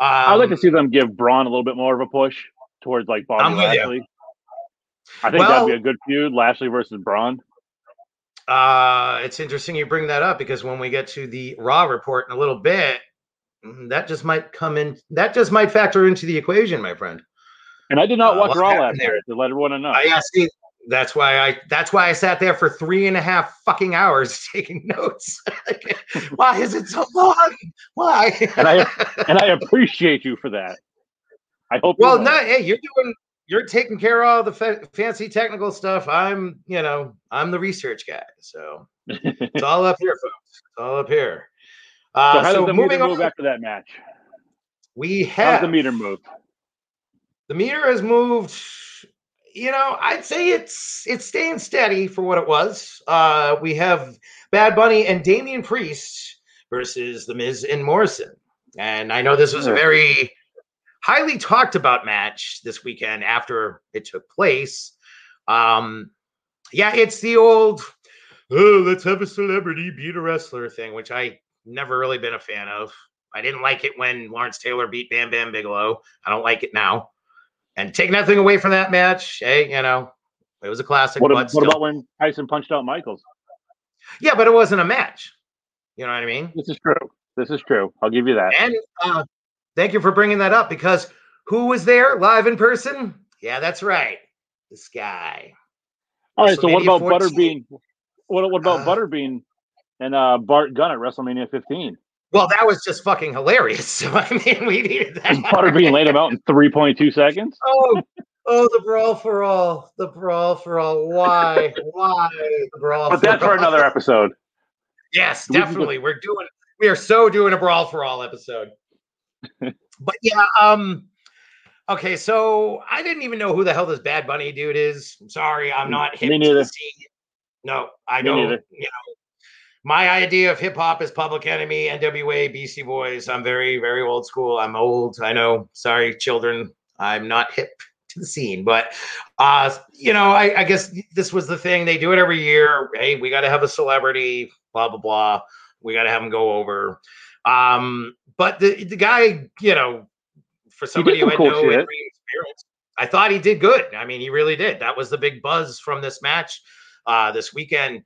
I'd like to see them give Braun a little bit more of a push towards like Bobby I'm with you. Lashley. I think that'd be a good feud, Lashley versus Braun. Uh, it's interesting you bring that up because when we get to the Raw report in a little bit, mm, that just might come in. That just might factor into the equation, my friend. And I did not Uh, watch Raw last there? night to let everyone know. I see. That's why I. That's why I sat there for three and a half fucking hours taking notes. why is it so long? Why? And I- and I appreciate you for that. I hope. well, know. no, hey, you're doing. You're taking care of all the fa- fancy technical stuff. I'm, you know, I'm the research guy. So it's all up here, folks. It's all up here. So Uh, how so does the moving meter move on, after that match? we How's have the meter move? the meter has moved you know i'd say it's it's staying steady for what it was uh we have bad bunny and damian priest versus the miz and morrison and i know this was a very highly talked about match this weekend after it took place um yeah it's the old oh let's have a celebrity beat a wrestler thing which i never really been a fan of i didn't like it when lawrence taylor beat bam bam bigelow i don't like it now and take nothing away from that match. Hey, you know, it was a classic. What, what about when Tyson punched out Michaels? yeah, but it wasn't a match. You know what I mean? This is true. This is true. I'll give you that. And uh, thank you for bringing that up because who was there live in person? Yeah, that's right. This guy. All right. So what about 14. Butterbean? What, what about Uh, Butterbean and uh, Bart Gunn at WrestleMania 15? Well, that was just fucking hilarious. So I mean, we needed that. Butterbean laid him out in 3.2 seconds. Oh, oh, the brawl for all, the brawl for all. Why, why the brawl? But that's for another episode. Yes, We can go- definitely. We're doing we are so doing a brawl for all episode. But yeah, um okay, so I didn't even know who the hell this bad bunny dude is. I'm sorry, I'm not hip Me to the neither. scene. No, I Me don't, neither. you know. My idea of hip hop is Public Enemy, NWA, Beastie Boys. I'm very, very old school. I'm old. I know. Sorry, children. I'm not hip to the scene, but uh, you know, I, I guess this was the thing. They do it every year. Hey, we got to have a celebrity. Blah blah blah. We got to have them go over. Um, but the the guy, you know, for somebody who had cool no shit. experience, I thought he did good. I mean, he really did. That was the big buzz from this match uh, this weekend.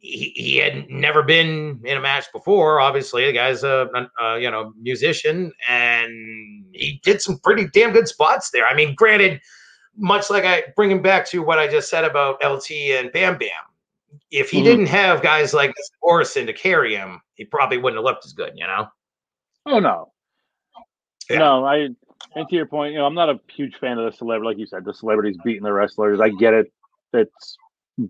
He, he had never been in a match before. Obviously, the guy's a, a, you know musician, and he did some pretty damn good spots there. I mean, granted, much like I bring him back to what I just said about LT and Bam Bam. If he Mhm. didn't have guys like Morrison to carry him, he probably wouldn't have looked as good. You know. Oh no. Yeah. No, I and to your point, you know, I'm not a huge fan of the celebrity, like you said, the celebrities beating the wrestlers. I get it. It's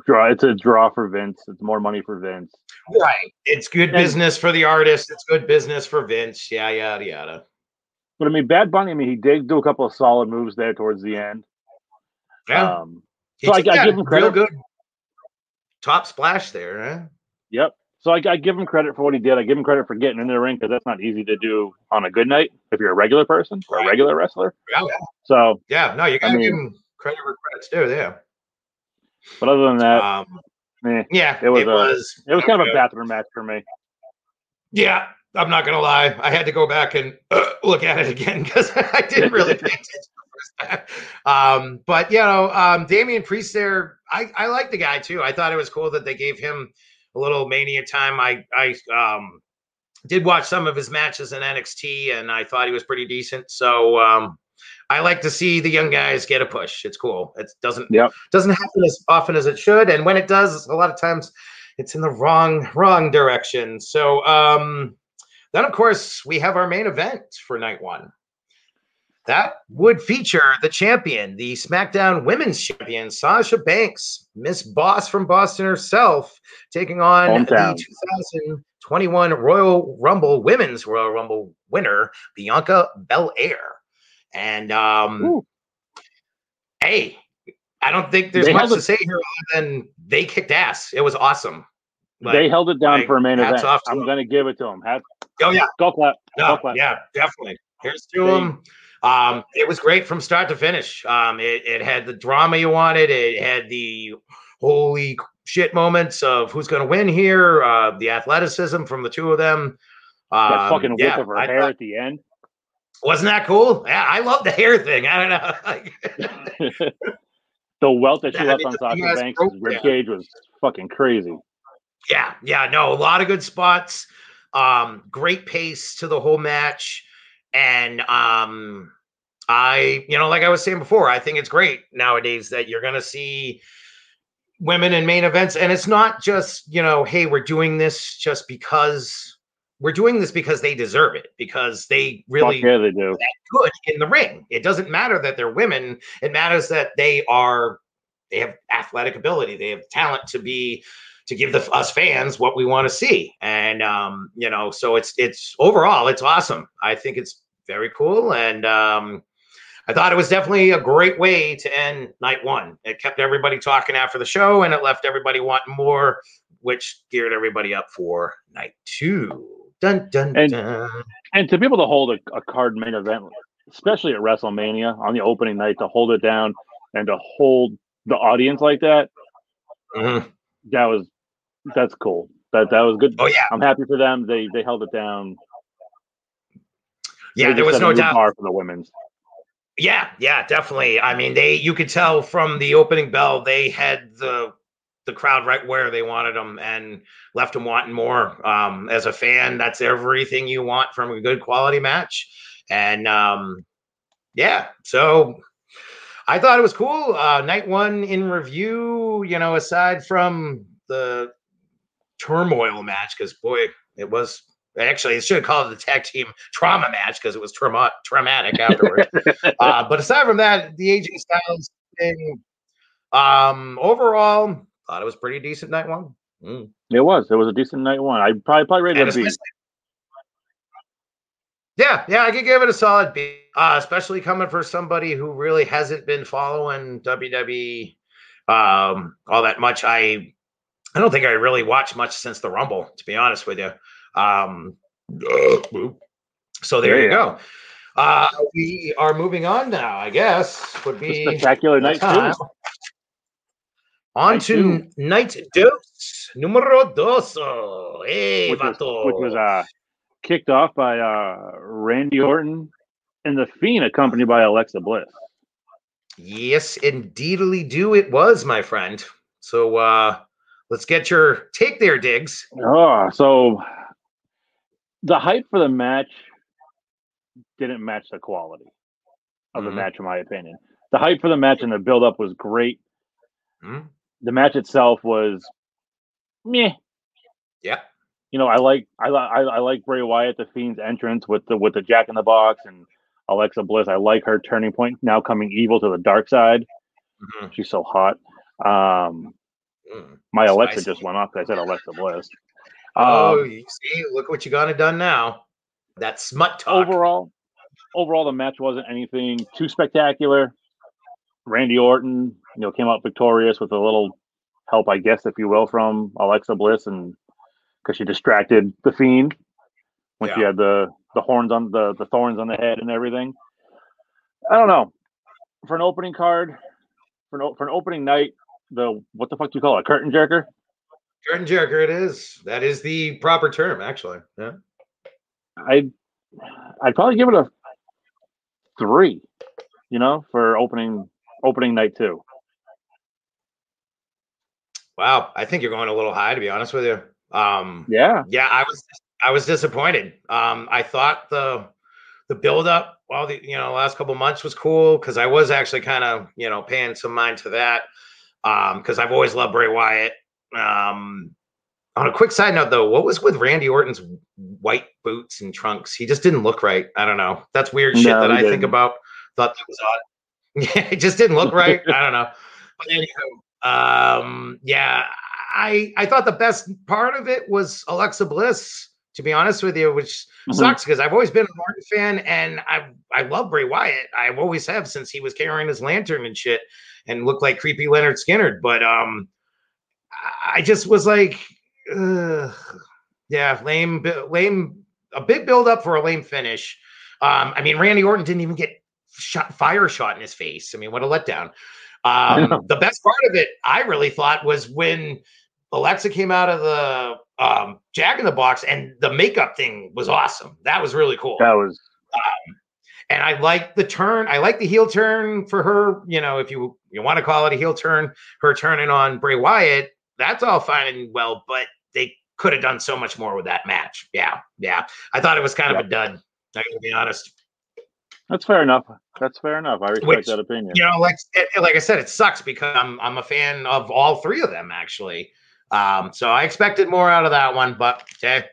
draw. It's a draw for Vince. It's more money for Vince. Right. It's good And- business for the artist. It's good business for Vince. Yeah, yada yada. But I mean, Bad Bunny. I mean, he did do a couple of solid moves there towards the end. Yeah. Um, so I- I give him real credit. good top splash there, huh? Yep. So I, I give him credit for what he did. I give him credit for getting in the ring because that's not easy to do on a good night if you're a regular person or a regular wrestler. Yeah. So, Yeah, no, you gotta mean- give him credit where credit's due Yeah. but other than that, Um, eh, yeah, it was it a- was. it was kind of a bathroom match for me. Yeah, I'm not gonna lie. I had to go back and uh, look at it again because I didn't really pay attention the first time. Um, but you know, um, Damian Priest there, I I like the guy too. I thought it was cool that they gave him a little mania time. I I um did watch some of his matches in NXT, and I thought he was pretty decent. So um, I like to see the young guys get a push. It's cool. It doesn't Yep. doesn't happen as often as it should, and when it does, a lot of times it's in the wrong wrong direction. So um, then, of course, we have our main event for night one. That would feature the champion, the SmackDown Women's Champion, Sasha Banks, Miss Boss from Boston herself, taking on Hometown. the 2021 Royal Rumble Women's Royal Rumble winner, Bianca Belair. And um, Ooh. hey, I don't think there's They much to it- say here other than they kicked ass. It was awesome. Like, they held it down like, for a main event. I'm going to give it to them. Hat, oh yeah, go clap. no, Go clap. yeah, definitely. Here's to They- them. Um, it was great from start to finish. Um, it, it had the drama you wanted. It had the holy shit moments of who's going to win here. Uh, the athleticism from the two of them. Um, That fucking whip yeah, of her I hair thought- at the end. wasn't that cool? Yeah, I love the hair thing. I don't know. the welt that she left on Sasha Banks' broke rib cage was fucking crazy. Yeah, yeah, no, a lot of good spots. Um, great pace to the whole match. And um I, you know, like I was saying before, I think it's great nowadays that you're gonna see women in main events. And it's not just, you know, hey, we're doing this just because we're doing this because they deserve it, because they really yeah, they do. good in the ring. It doesn't matter that they're women. It matters that they are they have athletic ability. They have talent to be to give the us fans what we want to see. And um, you know, so it's it's overall it's awesome. I think it's very cool and um I thought it was definitely a great way to end night one. It kept everybody talking after the show and it left everybody wanting more, which geared everybody up for night two. Dun dun And- dun. And to be able to hold a, a card main event, especially at WrestleMania on the opening night, to hold it down and to hold the audience like that, Mhm. that was that's cool. That that was good. Oh yeah, I'm happy for them. They they held it down. yeah. There was no doubt. bar for the women's. Yeah, yeah, definitely. I mean, they you could tell from the opening bell they had the the crowd right where they wanted them and left them wanting more. Um, as a fan, that's everything you want from a good quality match. And um, yeah, so I thought it was cool. Uh, night one in review. You know, aside from the turmoil match, because boy, it was actually it should have called it the tag team trauma match because it was trauma traumatic afterwards. uh, but aside from that, the AJ Styles thing, um, overall, thought it was pretty decent night one. Mm. It was. It was a decent night one. I probably probably rated it a B. yeah, yeah, I could give it a solid B, uh, especially coming for somebody who really hasn't been following WWE um, all that much. I I don't think I really watched much since the Rumble, to be honest with you. Um, so there There you you go. Uh, we are moving on now, I guess. Would The be spectacular night time. two. On Night to two. night dos, numero dos. Hey, which was, which was uh, kicked off by uh, Randy Orton and the Fiend, accompanied by Alexa Bliss. Yes, indeedly do it was, my friend. So uh let's get your take there, Diggs. Oh, so the hype for the match didn't match the quality of the Mhm. match, in my opinion. The hype for the match and the build up was great. Hmm? The match itself was meh. Yeah. You know, I like I li- I, I like Bray Wyatt, the Fiend's entrance with the with the Jack in the Box and Alexa Bliss. I like her turning point now coming evil to the dark side. Mhm. She's so hot. Um, Mm. my Alexa just went off I said Alexa Bliss. Oh, Um, you see, look what you got it done now. That smut talk. overall, overall, the match wasn't anything too spectacular. Randy Orton, you know, came out victorious with a little help, I guess, if you will, from Alexa Bliss, and because she distracted the Fiend when she had the the horns on the the thorns on the head and everything. I don't know. For an opening card, for an, for an opening night, the what the fuck do you call it? A curtain jerker? Curtain jerker, it is. That is the proper term, actually. Yeah. I I'd probably give it a three, you know, for opening opening night two. Wow. I think you're going a little high, to be honest with you. Um Yeah. yeah, I was I was disappointed. Um, I thought the the build up well, the you know last couple months was cool because I was actually kind of you know paying some mind to that um because I've always loved Bray Wyatt. Um, on a quick side note, though, what was with Randy Orton's white boots and trunks? He just didn't look right. I don't know. That's weird shit No, that I think didn't. about. Thought that was odd. Yeah, it just didn't look right. I don't know. But anyhow, um, yeah, I I thought the best part of it was Alexa Bliss. To be honest with you, which Mhm. sucks because I've always been a Martin fan and I I love Bray Wyatt. I've always have since he was carrying his lantern and shit and looked like creepy Lynyrd Skynyrd. But um, I- just was like, yeah, lame, lame, a big build up for a lame finish. Um, I mean, Randy Orton didn't even get shot, fire shot in his face. I mean, what a letdown. Um, the best part of it, I really thought, was when Alexa came out of the um, Jack in the Box, and the makeup thing was awesome. That was really cool. That was And I like the turn. I like the heel turn for her. You know, if you you want to call it a heel turn, her turning on Bray Wyatt. That's all fine and well, but they could have done so much more with that match. Yeah, yeah. I thought it was kind of a dud. I gotta be honest. that's fair enough. That's fair enough. I respect Which, that opinion. You know, like like I said, it sucks because I'm I'm a fan of all three of them actually. Um, so I expected more out of that one, but okay,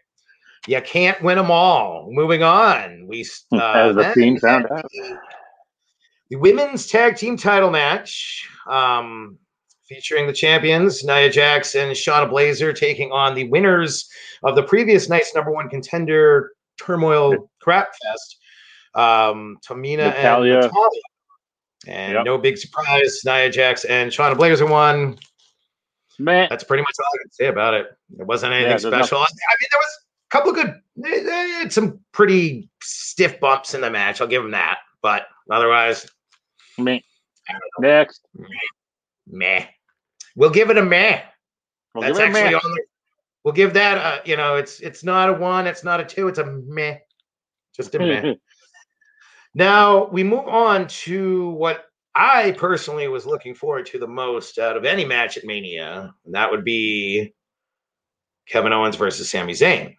you can't win them all. Moving on, we uh, As the we found out. the women's tag team title match, um, featuring the champions Nia Jax and Shayna Baszler taking on the winners of the previous night's number one contender Turmoil Crap Fest, um, Tamina Natalia. and Natalia. And Yep. no big surprise, Nia Jax and Shayna Baszler won. Man, That's pretty much all I can say about it. It wasn't anything there's special. I I mean, there was a couple of good, they, they had some pretty stiff bumps in the match. I'll give them that. But otherwise, me. Next. meh. We'll give it a meh. We'll That's give it a actually on the. We'll give that. A, you know, it's it's not a one. It's not a two. It's a meh. Just a meh. Now we move on to what I personally was looking forward to the most out of any match at Mania, and that would be Kevin Owens versus Sami Zayn.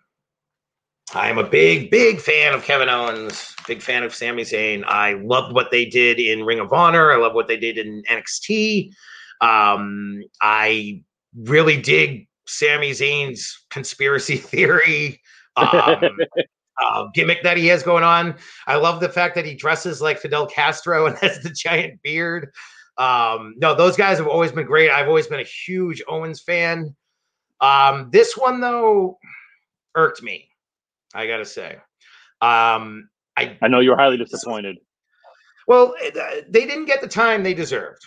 I am a big, big fan of Kevin Owens, big fan of Sami Zayn. I loved what they did in Ring of Honor. I love what they did in NXT. Um, I really dig Sami Zayn's conspiracy theory. Um, uh, gimmick that he has going on. I love the fact that he dresses like Fidel Castro and has the giant beard. Um, no, those guys have always been great. I've always been a huge Owens fan. Um, this one though irked me. I gotta say. Um, I I know you're highly disappointed. well, uh, they didn't get the time they deserved.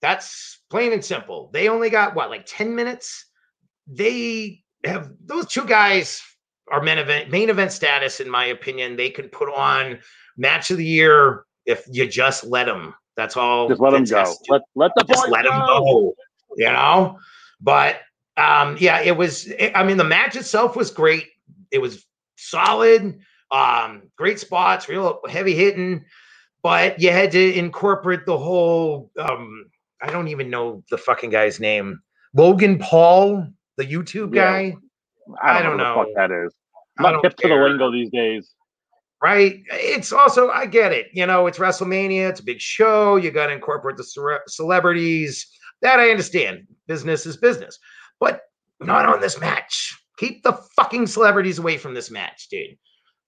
That's plain and simple. They only got what, like 10 minutes? They have those two guys are main event main event status, in my opinion. They could put on match of the year if you just let them. That's all. Just let them go. has Let let the just let him go. You know, but um, yeah, it was. I mean, the match itself was great. It was solid. Um, great spots, real heavy hitting, but you had to incorporate the whole. Um, I don't even know the fucking guy's name. Logan Paul, the YouTube guy, I don't, don't know. What the fuck that is. I'm I not hip to the lingo these days. right? It's also I get it. You know, it's WrestleMania. It's a big show. You got to incorporate the cere- celebrities. That I understand. Business is business, but not on this match. Keep the fucking celebrities away from this match, dude.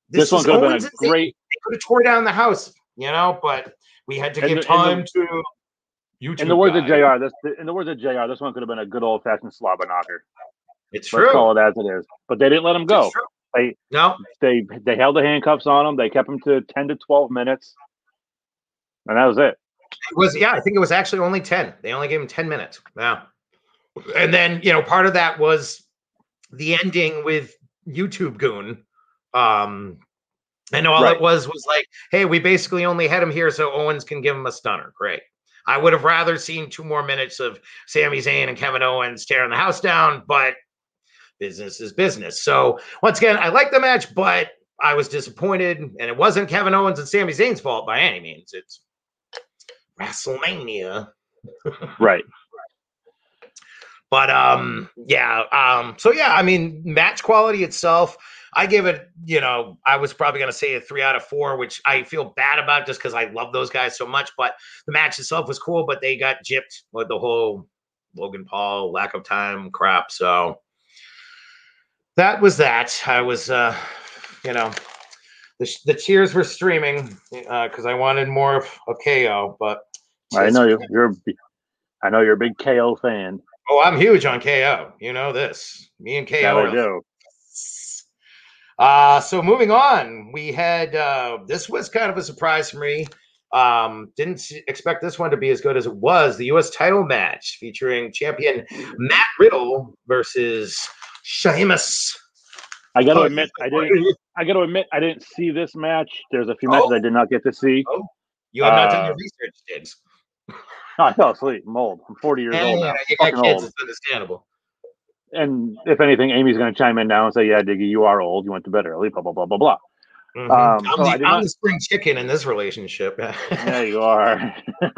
This, one is could have been a great. They could have tore down the house, you know. But we had to And give the- time the- to YouTube. In the words of. Jr. This in the words of Jr. This one could have been a good old fashioned slobber knocker. It's Let's true. call it as it is. But they didn't let him go. They No, they they held the handcuffs on him. They kept him to ten to twelve minutes, and that was it. It was yeah, I think it was actually only 10. They only gave him 10 minutes. Yeah. And then, you know, part of that was the ending with YouTube Goon. Um and all Right. it was was like, hey, we basically only had him here so Owens can give him a stunner. Great. I would have rather seen two more minutes of Sami Zayn and Kevin Owens tearing the house down, but business is business. So once again, I like the match, but I was disappointed, and it wasn't Kevin Owens and Sami Zayn's fault by any means. It's WrestleMania. Right. But um, yeah, um, so yeah, I mean, match quality itself, I give it, you know, I was probably going to say a three out of four, which I feel bad about just because I love those guys so much. But the match itself was cool, but they got gypped with the whole Logan Paul lack of time crap. So that was that. I was, uh, you know, the, the cheers were streaming because I wanted more of a KO, but I know you. You're. I know you're a big KO fan. Oh, I'm huge on KO. You know this. Me and KO. That I do. Uh, so moving on, we had uh, this was kind of a surprise for me. Um, didn't expect this one to be as good as it was. The U.S. title match featuring champion Matt Riddle versus Sheamus. I got to Oh, admit, I didn't. I got to admit, I didn't see this match. There's a few matches Oh. I did not get to see. You have not done Uh, your research, Diggs. I fell asleep. I'm old. I'm 40 years old now. You got kids. old. It's understandable. And if anything, Amy's going to chime in now and say, "Yeah, Diggy, you are old. You went to bed early." Blah blah blah blah blah. Mhm. Um, I'm, so the, I'm not- the spring chicken in this relationship. Yeah, you are.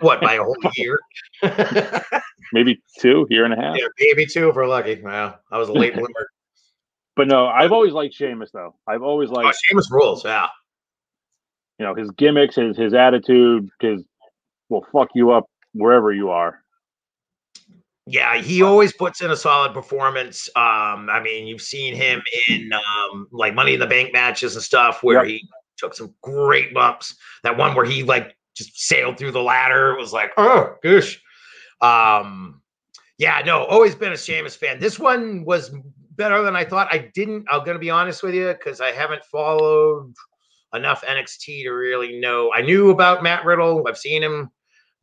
what by a whole year? Maybe two, year and a half. maybe two if we're lucky. Well, I was a late bloomer. But no, I've always liked Sheamus though. I've always liked Oh, Sheamus rules. Yeah. you know his gimmicks, his his attitude, his will fuck you up wherever you are. Yeah, he always puts in a solid performance. Um, I mean, you've seen him in um, like Money in the Bank matches and stuff where Yep. he took some great bumps. That one where he like just sailed through the ladder It was like, oh gosh. Um, yeah, no, always been a Sheamus fan. This one was better than I thought. I didn't. I'm gonna be honest with you because I haven't followed enough NXT to really know. I knew about Matt Riddle. I've seen him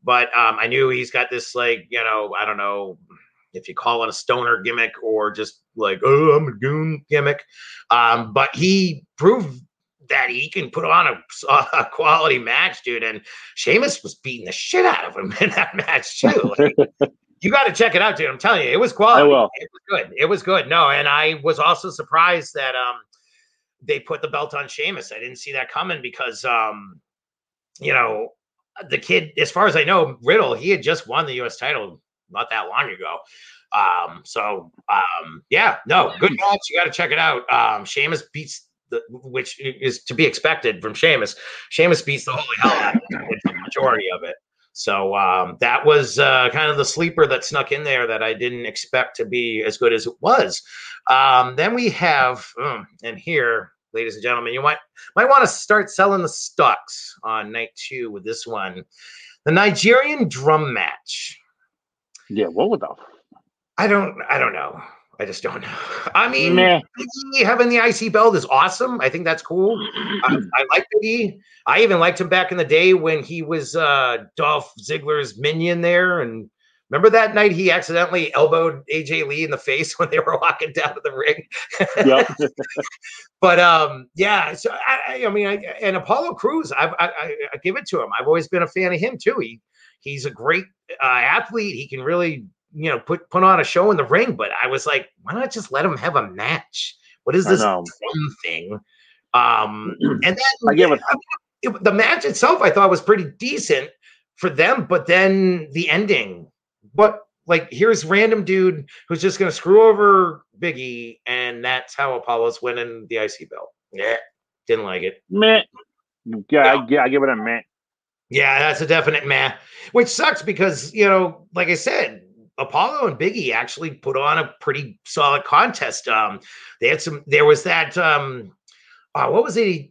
but um, I knew he's got this like you know I don't know if you call it a stoner gimmick or just like oh I'm a goon gimmick, um, but he proved that he can put on a, a quality match, dude. And Sheamus was beating the shit out of him in that match too. Like, you got to check it out, dude. I'm telling you, it was quality. will. It was good. It was good. No, and I was also surprised that um they put the belt on Sheamus. I didn't see that coming because um you know the kid, as far as I know, Riddle, he had just won the U.S. title not that long ago. Um, so um, yeah, no, good match. You got to check it out. Um, Sheamus beats the, which is to be expected from Sheamus. Sheamus beats the holy hell out of the majority of it. So um, that was uh, kind of the sleeper that snuck in there that I didn't expect to be as good as it was. Um, then we have, um, and here, ladies and gentlemen, you might might want to start selling the stocks on night two with this one, the Nigerian drum match. Yeah, what would the? f- I don't, I don't know. I just don't know. I mean, Meh. Having the IC belt is awesome. I think that's cool. I, I like Big E. I even liked him back in the day when he was uh, Dolph Ziggler's minion there. And remember that night he accidentally elbowed AJ Lee in the face when they were walking down to the ring. Yep. but um, yeah. So I, I- mean, I, and Apollo Crews, I, I, I, I give it to him. I've always been a fan of him too. He he's a great uh, athlete. He can really you know put put on a show in the ring. But I was like, why not just let him have a match? What is this thing? Um, and then I give it- I mean, it- the match itself. I thought was pretty decent for them, but then the ending. What like here's random dude who's just gonna screw over Biggie, and that's how Apollo's winning the IC belt. Yeah, didn't like it. Meh. Yeah, I, yeah, I give it a meh. Yeah, that's a definite meh. Which sucks because you know, like I said, Apollo and Biggie actually put on a pretty solid contest. Um, they had some. There was that. Um, uh, what was it?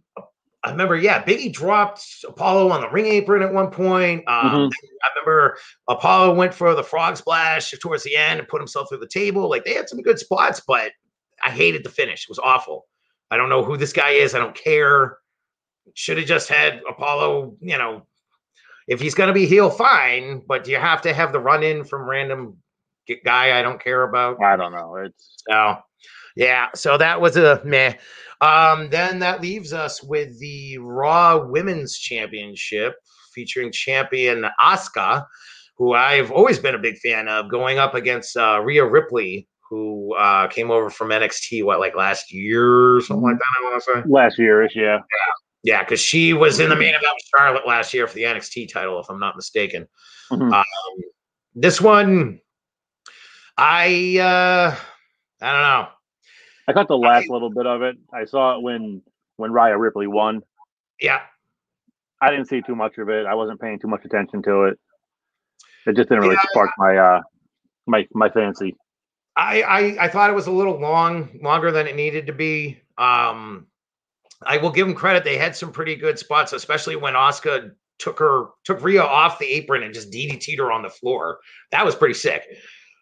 I remember. Yeah, Biggie dropped Apollo on the ring apron at one point. Um, Mhm. I remember Apollo went for the frog splash towards the end and put himself through the table. Like they had some good spots, but I hated the finish. It was awful. I don't know who this guy is. I don't care. Should have just had Apollo, you know, if he's going to be heel, fine, but do you have to have the run in from random guy I don't care about. I don't know. It's So, yeah, so that was a meh. Um, then that leaves us with the Raw Women's Championship featuring champion Asuka, who I've always been a big fan of, going up against uh, Rhea Ripley, who uh, came over from NXT, what, like last year or something like that, I want to say. last yearish. Yeah. Yeah, because she was in the main event with Charlotte last year for the NXT title, if I'm not mistaken. Mhm. Um, this one, I uh, I don't know. I caught the last little bit of it. I saw it when when Rhea Ripley won. Yeah, I didn't see too much of it. I wasn't paying too much attention to it. It just didn't really Yeah. spark my uh my my fancy. I, I I thought it was a little long, longer than it needed to be. Um, I will give them credit; they had some pretty good spots, especially when Asuka took her took Rhea off the apron and just DDT'd her on the floor. That was pretty sick.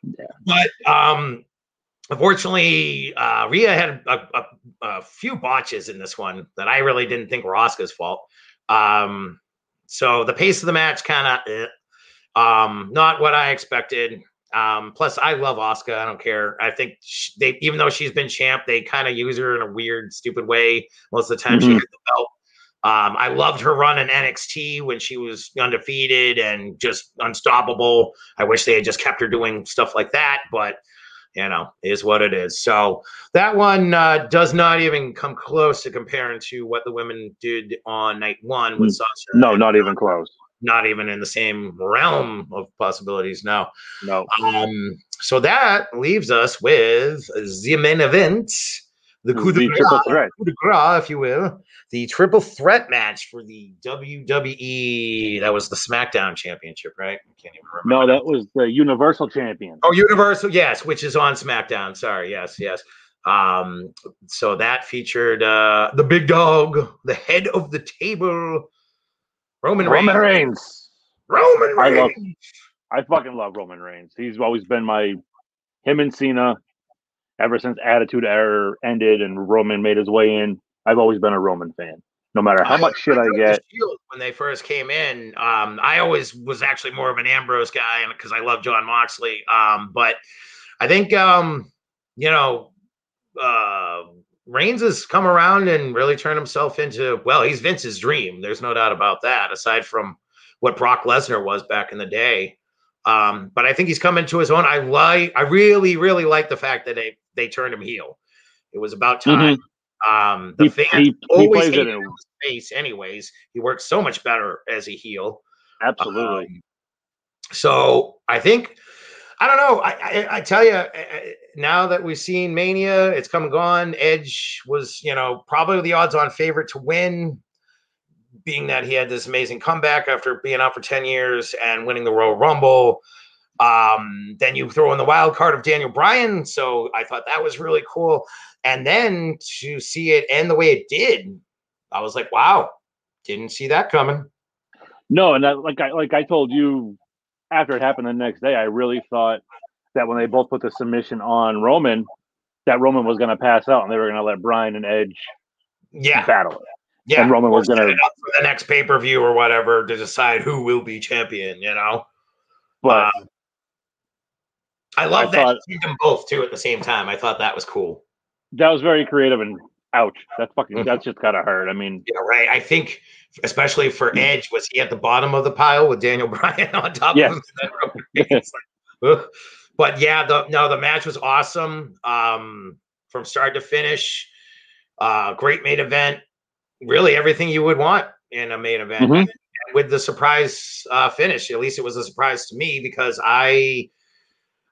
Yeah. But um, unfortunately, uh, Rhea had a, a, a few botches in this one that I really didn't think were Asuka's fault. Um, so the pace of the match kind of, eh. um, not what I expected. Um, plus, I love Asuka. I don't care. I think sh- they, even though she's been champ, they kind of use her in a weird, stupid way most of the time. She Mhm. has the belt. Um, I loved her run in NXT when she was undefeated and just unstoppable. I wish they had just kept her doing stuff like that, but you know, is what it is. So that one uh, does not even come close to comparing to what the women did on night one with Mm. Sasha. No, not even close. Not even in the same realm of possibilities now. No. Um, so that leaves us with the main event, the coup de triple grace, coup de grace, if you will, the triple threat match for the WWE. That was the SmackDown Championship, right? I can't even remember. No, that was the Universal Champion. Oh, Universal, yes, which is on SmackDown. Sorry, yes, yes. Um, so that featured uh the big dog, the head of the table, Roman, Roman Reigns. Reigns. Roman I love- I fucking love Roman Reigns. He's always been my him and Cena ever since Attitude Era ended and Roman made his way in. I've always been a Roman fan. No matter how much shit I the get. When they first came in. Um, I always was actually more of an Ambrose guy because I love Jon Moxley. Um, but I think um, you know, uh, Reigns has come around and really turned himself into well, he's Vince's dream. There's no doubt about that. Aside from what Brock Lesnar was back in the day. Um, but I think he's come into his own. I like, I really, really like the fact that they they turned him heel. It was about time. Um, the He, fans he, he always plays hated it in, his face, anyways. He works so much better as a heel. absolutely. Um, so I think I don't know. I I, I tell you, now that we've seen Mania, it's come and gone. Edge was, you know, probably the odds-on favorite to win, being that he had this amazing comeback after being out for ten years and winning the Royal Rumble. Um, then you throw in the wild card of Daniel Bryan, so I thought that was really cool. And then to see it end the way it did, I was like, wow, didn't see that coming. No, and like I like I told you after it happened the next day, I really thought that when they both put the submission on Roman, that Roman was going to pass out and they were going to let Bryan and Edge Yeah, battle it. yeah. and Roman was it up for the next pay per view or whatever to decide who will be champion. You know, But Um, I love I that thought- did them both too at the same time. I thought that was cool. that was very creative and ouch. That's fucking Mhm. that's just gotta hurt. I mean, Yeah, right. I think, especially for Edge, was he at the bottom of the pile with Daniel Bryan on top Yes. of him? And then Roman Reigns, like, but yeah, the no, the match was awesome um, from start to finish. Uh, great main event. Really, everything you would want in a main event. Mhm. With the surprise uh, finish, at least it was a surprise to me because I,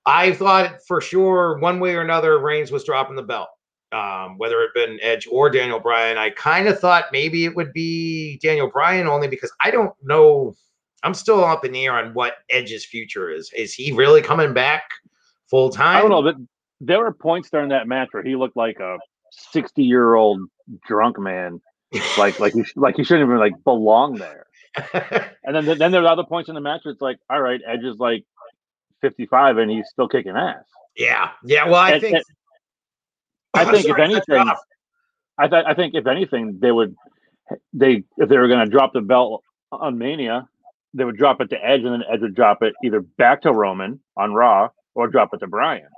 I thought for sure one way or another Reigns was dropping the belt um, whether it been Edge or Daniel Bryan. I kind of thought maybe it would be Daniel Bryan only because I don't know. I'm still up in the air on what Edge's future is. Is he really coming back full time? I don't know. but there were points during that match where he looked like a sixty year old drunk man, like like he like he shouldn't even like belong there. And then then there were other points in the match where it's like, all right, Edge is like fifty five and he's still kicking ass. yeah, yeah. Well, I And- think. and I think if sorry to cut you anything. I th- I think if anything, they would they if they were going to drop the belt on Mania, they would drop it to Edge, and then Edge would drop it either back to Roman on Raw or drop it to Bryan.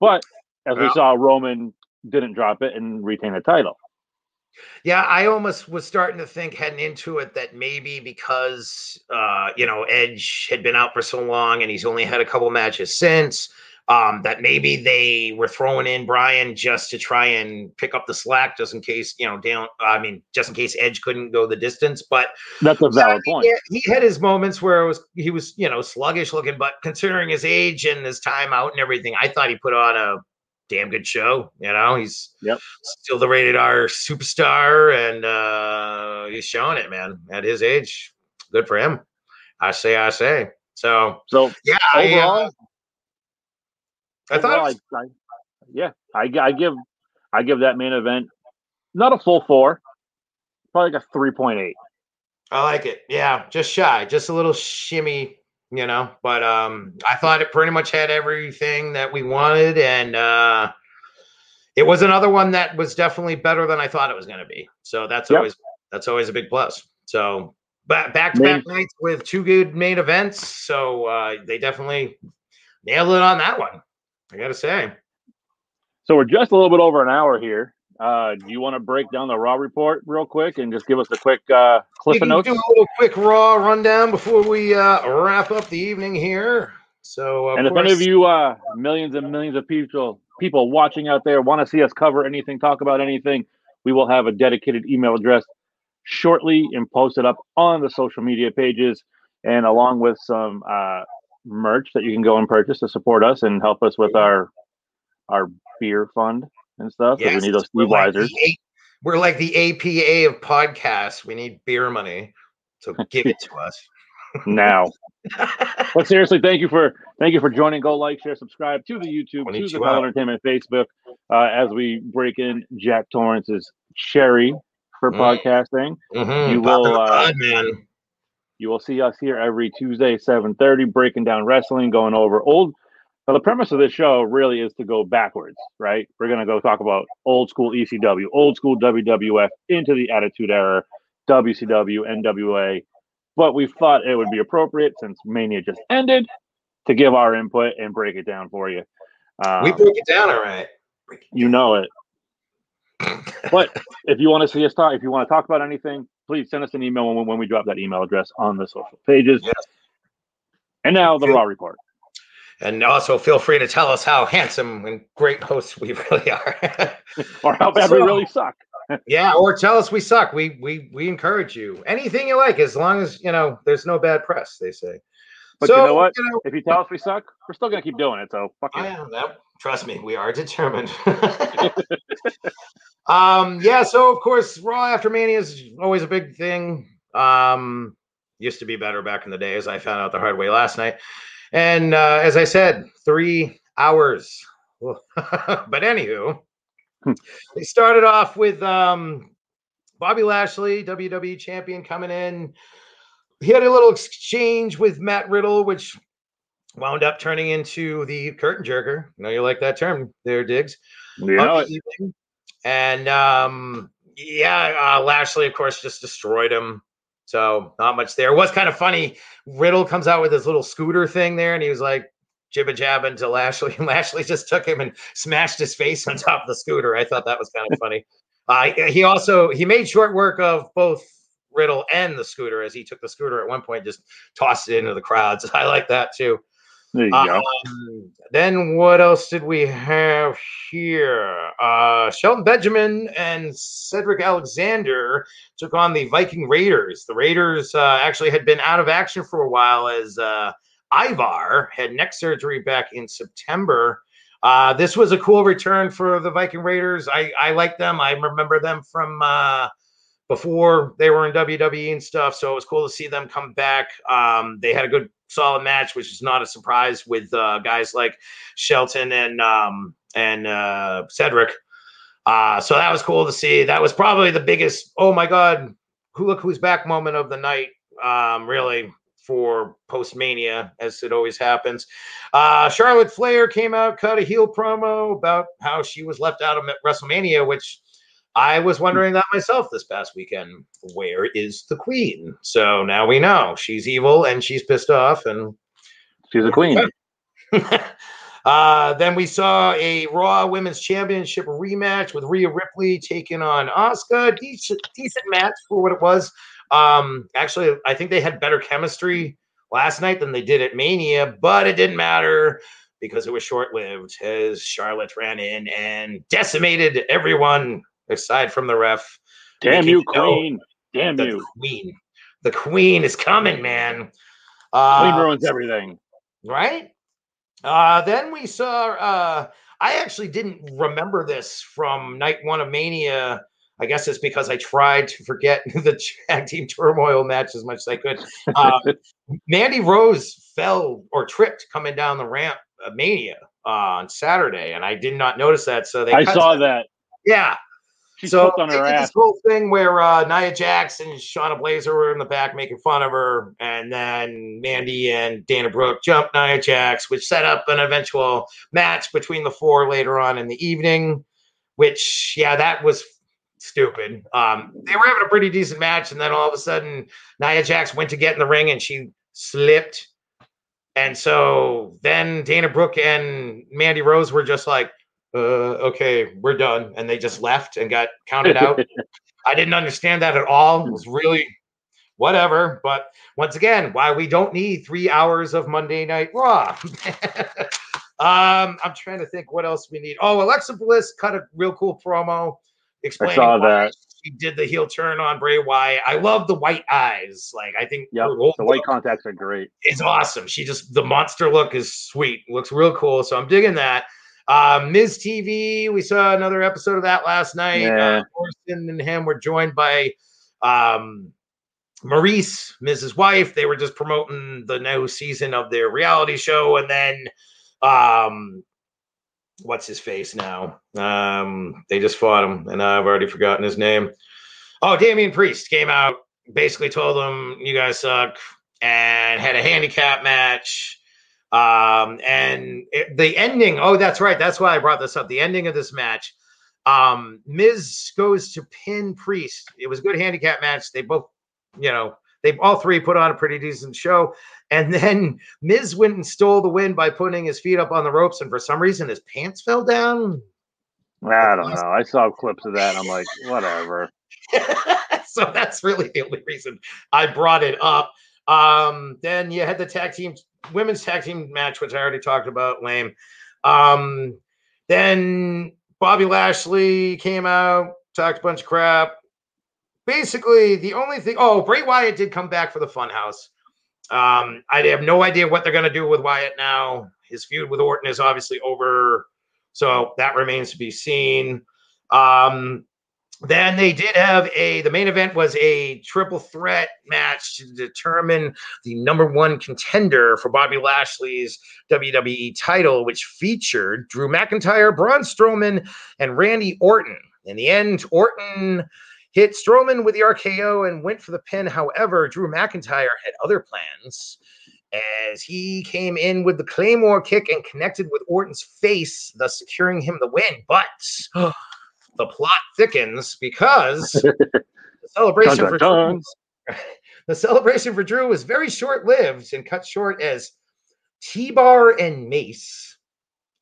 But as we saw, Roman didn't drop it and retain the title. Yeah, I almost was starting to think heading into it that maybe because uh, you know Edge had been out for so long and he's only had a couple matches since, um, that maybe they were throwing in Bryan just to try and pick up the slack, just in case you know down. I mean, just in case Edge couldn't go the distance. But That's a valid point. he had his moments where it was he was you know sluggish looking, but considering his age and his time out and everything, I thought he put on a damn good show. You know, he's Yep. still the rated R superstar, and uh, he's showing it, man. At his age, good for him. I say, I say. So So yeah, I, uh, overall, I thought. overall, was- I, I, yeah, I, I give I give that main event not a full four, probably like a three point eight. I like it. Yeah, just shy, just a little shimmy, you know. But um I thought it pretty much had everything that we wanted, and uh it was another one that was definitely better than I thought it was going to be. So that's Yep. always that's always a big plus. So back back to back nights with two good main events. So uh they definitely nailed it on that one. I got to say. So we're just a little bit over an hour here. Uh, do you want to break down the raw report real quick and just give us a quick uh, We cliff can notes? do a little quick raw rundown before we uh wrap up the evening here. So of and if any of you uh, millions and millions of people people watching out there want to see us cover anything, talk about anything, we will have a dedicated email address shortly and post it up on the social media pages and along with some uh, merch that you can go and purchase to support us and help us with our our beer fund and stuff. Yes, we need those we're like, the we're like the APA of podcasts. We need beer money. So give it to us. now. But seriously, thank you for thank you for joining. Go like, share, subscribe to the YouTube, to the Konnichiwa. Entertainment Facebook, uh, as we break in Jack Torrance's cherry for Mm. podcasting. Mhm, You pop will, uh, pod, man. You will see us here every Tuesday, seven thirty, breaking down wrestling, going over old. Now, the premise of this show really is to go backwards, right? We're gonna go talk about old school ECW, old school WWF into the Attitude Era, WCW, NWA. But we thought it would be appropriate since Mania just ended to give our input and break it down for you. Um, we break it down all right. you know it. But if you want to see us talk, if you want to talk about anything, please send us an email when, when we drop that email address on the social pages. Yes. And now the Raw report. And also feel free to tell us how handsome and great hosts we really are. Or how bad we really suck. yeah, or tell us we suck. We we we encourage you. Anything you like, as long as you know there's no bad press, they say. But so, you know what? you know, If you tell us we suck, we're still gonna keep doing it. So fuck I it. that. Trust me, we are determined. um, yeah. So of course, Raw after Mania is always a big thing. Um, used to be better back in the day, as I found out the hard way last night. And uh, as I said, three hours. but anywho, they started off with um, Bobby Lashley, WWE champion, coming in. He had a little exchange with Matt Riddle, which wound up turning into the curtain jerker. I know you like that term there, Diggs. You know it. evening. And um, yeah, uh, Lashley, of course, just destroyed him. So not much there. It was kind of funny. Riddle comes out with his little scooter thing there, and he was like jibba jabbing to Lashley. And Lashley just took him and smashed his face on top of the scooter. I thought that was kind of funny. Uh, he also he made short work of both Riddle and the scooter as he took the scooter at one point, just tossed it into the crowds. I like that too. There you go. Um, then what else did we have here? Uh, Shelton Benjamin and Cedric Alexander took on the Viking Raiders. The Raiders uh, actually had been out of action for a while as uh, Ivar had neck surgery back in September. Uh, this was a cool return for the Viking Raiders. I, I like them. I remember them from uh, before they were in WWE and stuff. So it was cool to see them come back. Um, they had a good, solid match, which is not a surprise with uh, guys like Shelton and um, and uh, Cedric. Uh, so that was cool to see. That was probably the biggest. Oh my God, who look who's back moment of the night. Um, really for post mania, as it always happens. Uh, Charlotte Flair came out, cut a heel promo about how she was left out of WrestleMania, which I was wondering that myself this past weekend. Where is the queen? So now we know she's evil and she's pissed off. And She's a queen. uh, then we saw a Raw Women's Championship rematch with Rhea Ripley taking on Asuka. Decent, decent match for what it was. Um, actually, I think they had better chemistry last night than they did at Mania, but it didn't matter because it was short lived as Charlotte ran in and decimated everyone aside from the ref. Damn you, queen. Damn that you. The queen. The queen is coming, man. Queen Uh, ruins everything. right? Uh, then we saw uh, I actually didn't remember this from night one of Mania. I guess it's because I tried to forget the tag team turmoil match as much as I could. Um, Mandy Rose fell or tripped coming down the ramp of Mania uh, on Saturday, and I did not notice that. So they I saw that. Yeah. So on her ass. this whole thing where uh, Nia Jax and Shayna Baszler were in the back making fun of her, and then Mandy and Dana Brooke jumped Nia Jax, which set up an eventual match between the four later on in the evening. Which, yeah, that was stupid. Um, they were having a pretty decent match, and then all of a sudden, Nia Jax went to get in the ring and she slipped. And so then Dana Brooke and Mandy Rose were just like, uh, okay, we're done. And they just left and got counted out. I didn't understand that at all. It was really whatever. But once again, why we don't need three hours of Monday Night Raw. um, I'm trying to think what else we need. Oh, Alexa Bliss cut a real cool promo explaining saw that. she did the heel turn on Bray Wyatt. I love the white eyes. Like I think Yep. The white contacts are great. It's awesome. She just the monster look is sweet. Looks real cool. So I'm digging that. Um, Miz TV, we saw another episode of that last night. Yeah. Uh, Morrison and him were joined by um, Maryse, Miz's Wife. They were just promoting the new season of their reality show, and then um, what's his face now? Um, they just fought him, and I've already forgotten his name. Oh, Damian Priest came out, basically told them, "You guys suck," and had a handicap match. Um, and it, the ending, oh, that's right. That's why I brought this up. The ending of this match, um, Miz goes to pin Priest. It was a good handicap match. They both, you know, they all three put on a pretty decent show. And then Miz went and stole the win by putting his feet up on the ropes, and for some reason his pants fell down. I don't know. I saw clips of that. And I'm like, whatever. so that's really the only reason I brought it up. Um, then you had the tag team women's tag team match, which I already talked about, lame. Um, then Bobby Lashley came out, talked a bunch of crap. Basically, the only thing oh, Bray Wyatt did come back for the funhouse. Um, I have no idea what they're gonna do with Wyatt now. His feud with Orton is obviously over, so that remains to be seen. Um, then they did have a the main event was a triple threat match to determine the number one contender for Bobby Lashley's WWE title, which featured Drew McIntyre, Braun Strowman, and Randy Orton. In the end, Orton hit Strowman with the RKO and went for the pin. However, Drew McIntyre had other plans as he came in with the Claymore kick and connected with Orton's face, thus securing him the win. But the plot thickens because the celebration Dun, for dun, Drew, the celebration for Drew was very short-lived and cut short as T-Bar and Mace.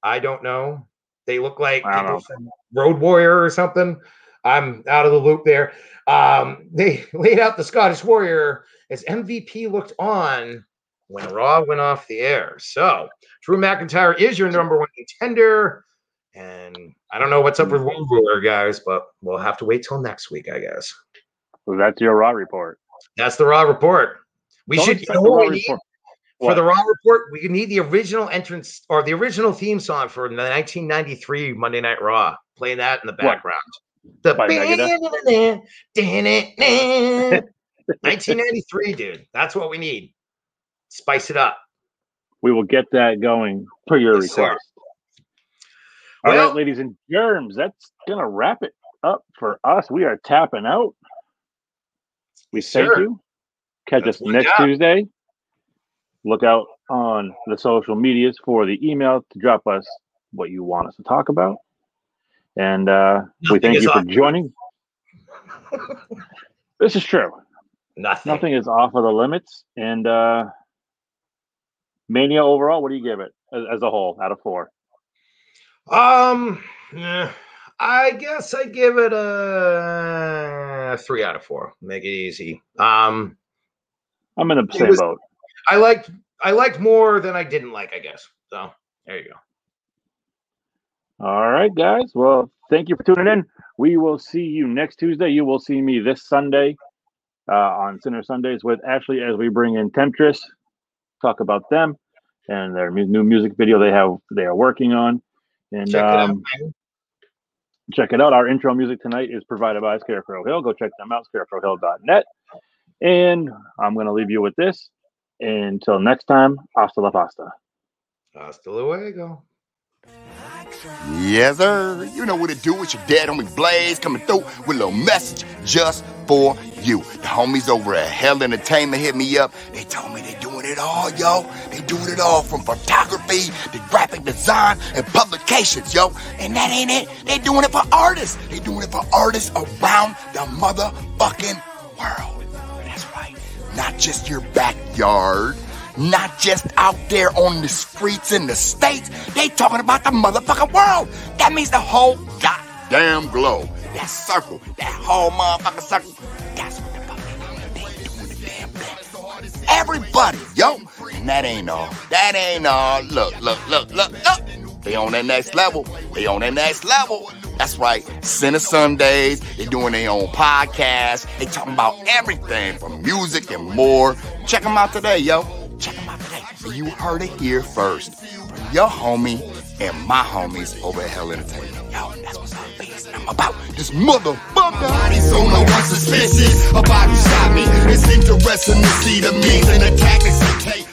I don't know. They look like I don't people know. from Road Warrior or something. I'm out of the loop there. Um, they laid out the Scottish Warrior as MVP looked on when Raw went off the air. So Drew McIntyre is your number one contender. And I don't know what's up with Road Warrior, guys, but we'll have to wait till next week, I guess. So that's your raw report. That's the Raw report. We Don't should, you know what we need for the Raw report? We need the original entrance or the original theme song for the 1993 Monday Night Raw. Play that in the background. The By Megadeth? 1993, dude. That's what we need. Spice it up. We will get that going per your request. All right, Well- ladies and germs, that's gonna wrap it up for us. We are tapping out. We Yes, thank you. Catch That's us next. Tuesday. Look out on the social medias for the email to drop us what you want us to talk about. And uh, we thank you for joining. this is true. Nothing. Nothing is off of the limits. And uh, Mania overall, what do you give it as, as a whole out of four? Um, eh, I guess I give it a three out of four. Make it easy. Um, I'm in the same was- boat. I liked I liked more than I didn't like. I guess. So there you go. All right, guys. Well, thank you for tuning in. We will see you next Tuesday. You will see me this Sunday uh, on Center Sundays with Ashley as we bring in Temptress, talk about them and their new music video they have they are working on. And Check it out. um, check it out. Our intro music tonight is provided by Scarecrow Hill. Go check them out, scarecrowhill.net. And I'm going to leave you with this. Until next time, hasta la pasta. Hasta luego. Yes, sir. You know what to do. with your dad, homie Blaze, coming through with a little message just for you. The homies over at Hell Entertainment hit me up. They told me they're doing it all, yo. They doing it all from photography to graphic design and publications, yo. And that ain't it. They doing it for artists. They doing it for artists around the motherfucking world. That's right. Not just your backyard. Not just out there on the streets in the States. They talking about the motherfucking world. That means the whole goddamn globe. That circle, that whole motherfucking circle. That's what the fuck they doing the damn thing. Everybody, yo. And that ain't all. That ain't all. Look, look, look, look, look. They on that next level. They on that next level. That's right. Center Sundays. They doing their own podcast. They talking about everything from music and more. Check them out today, yo. Check them out today. You heard it here first. Your homie and my homies over at Hell Entertainment. Yo, that's what's up, bitch. I'm about this motherfucker. Body's on no one suspicion about who shot me. It's interesting to see the means and the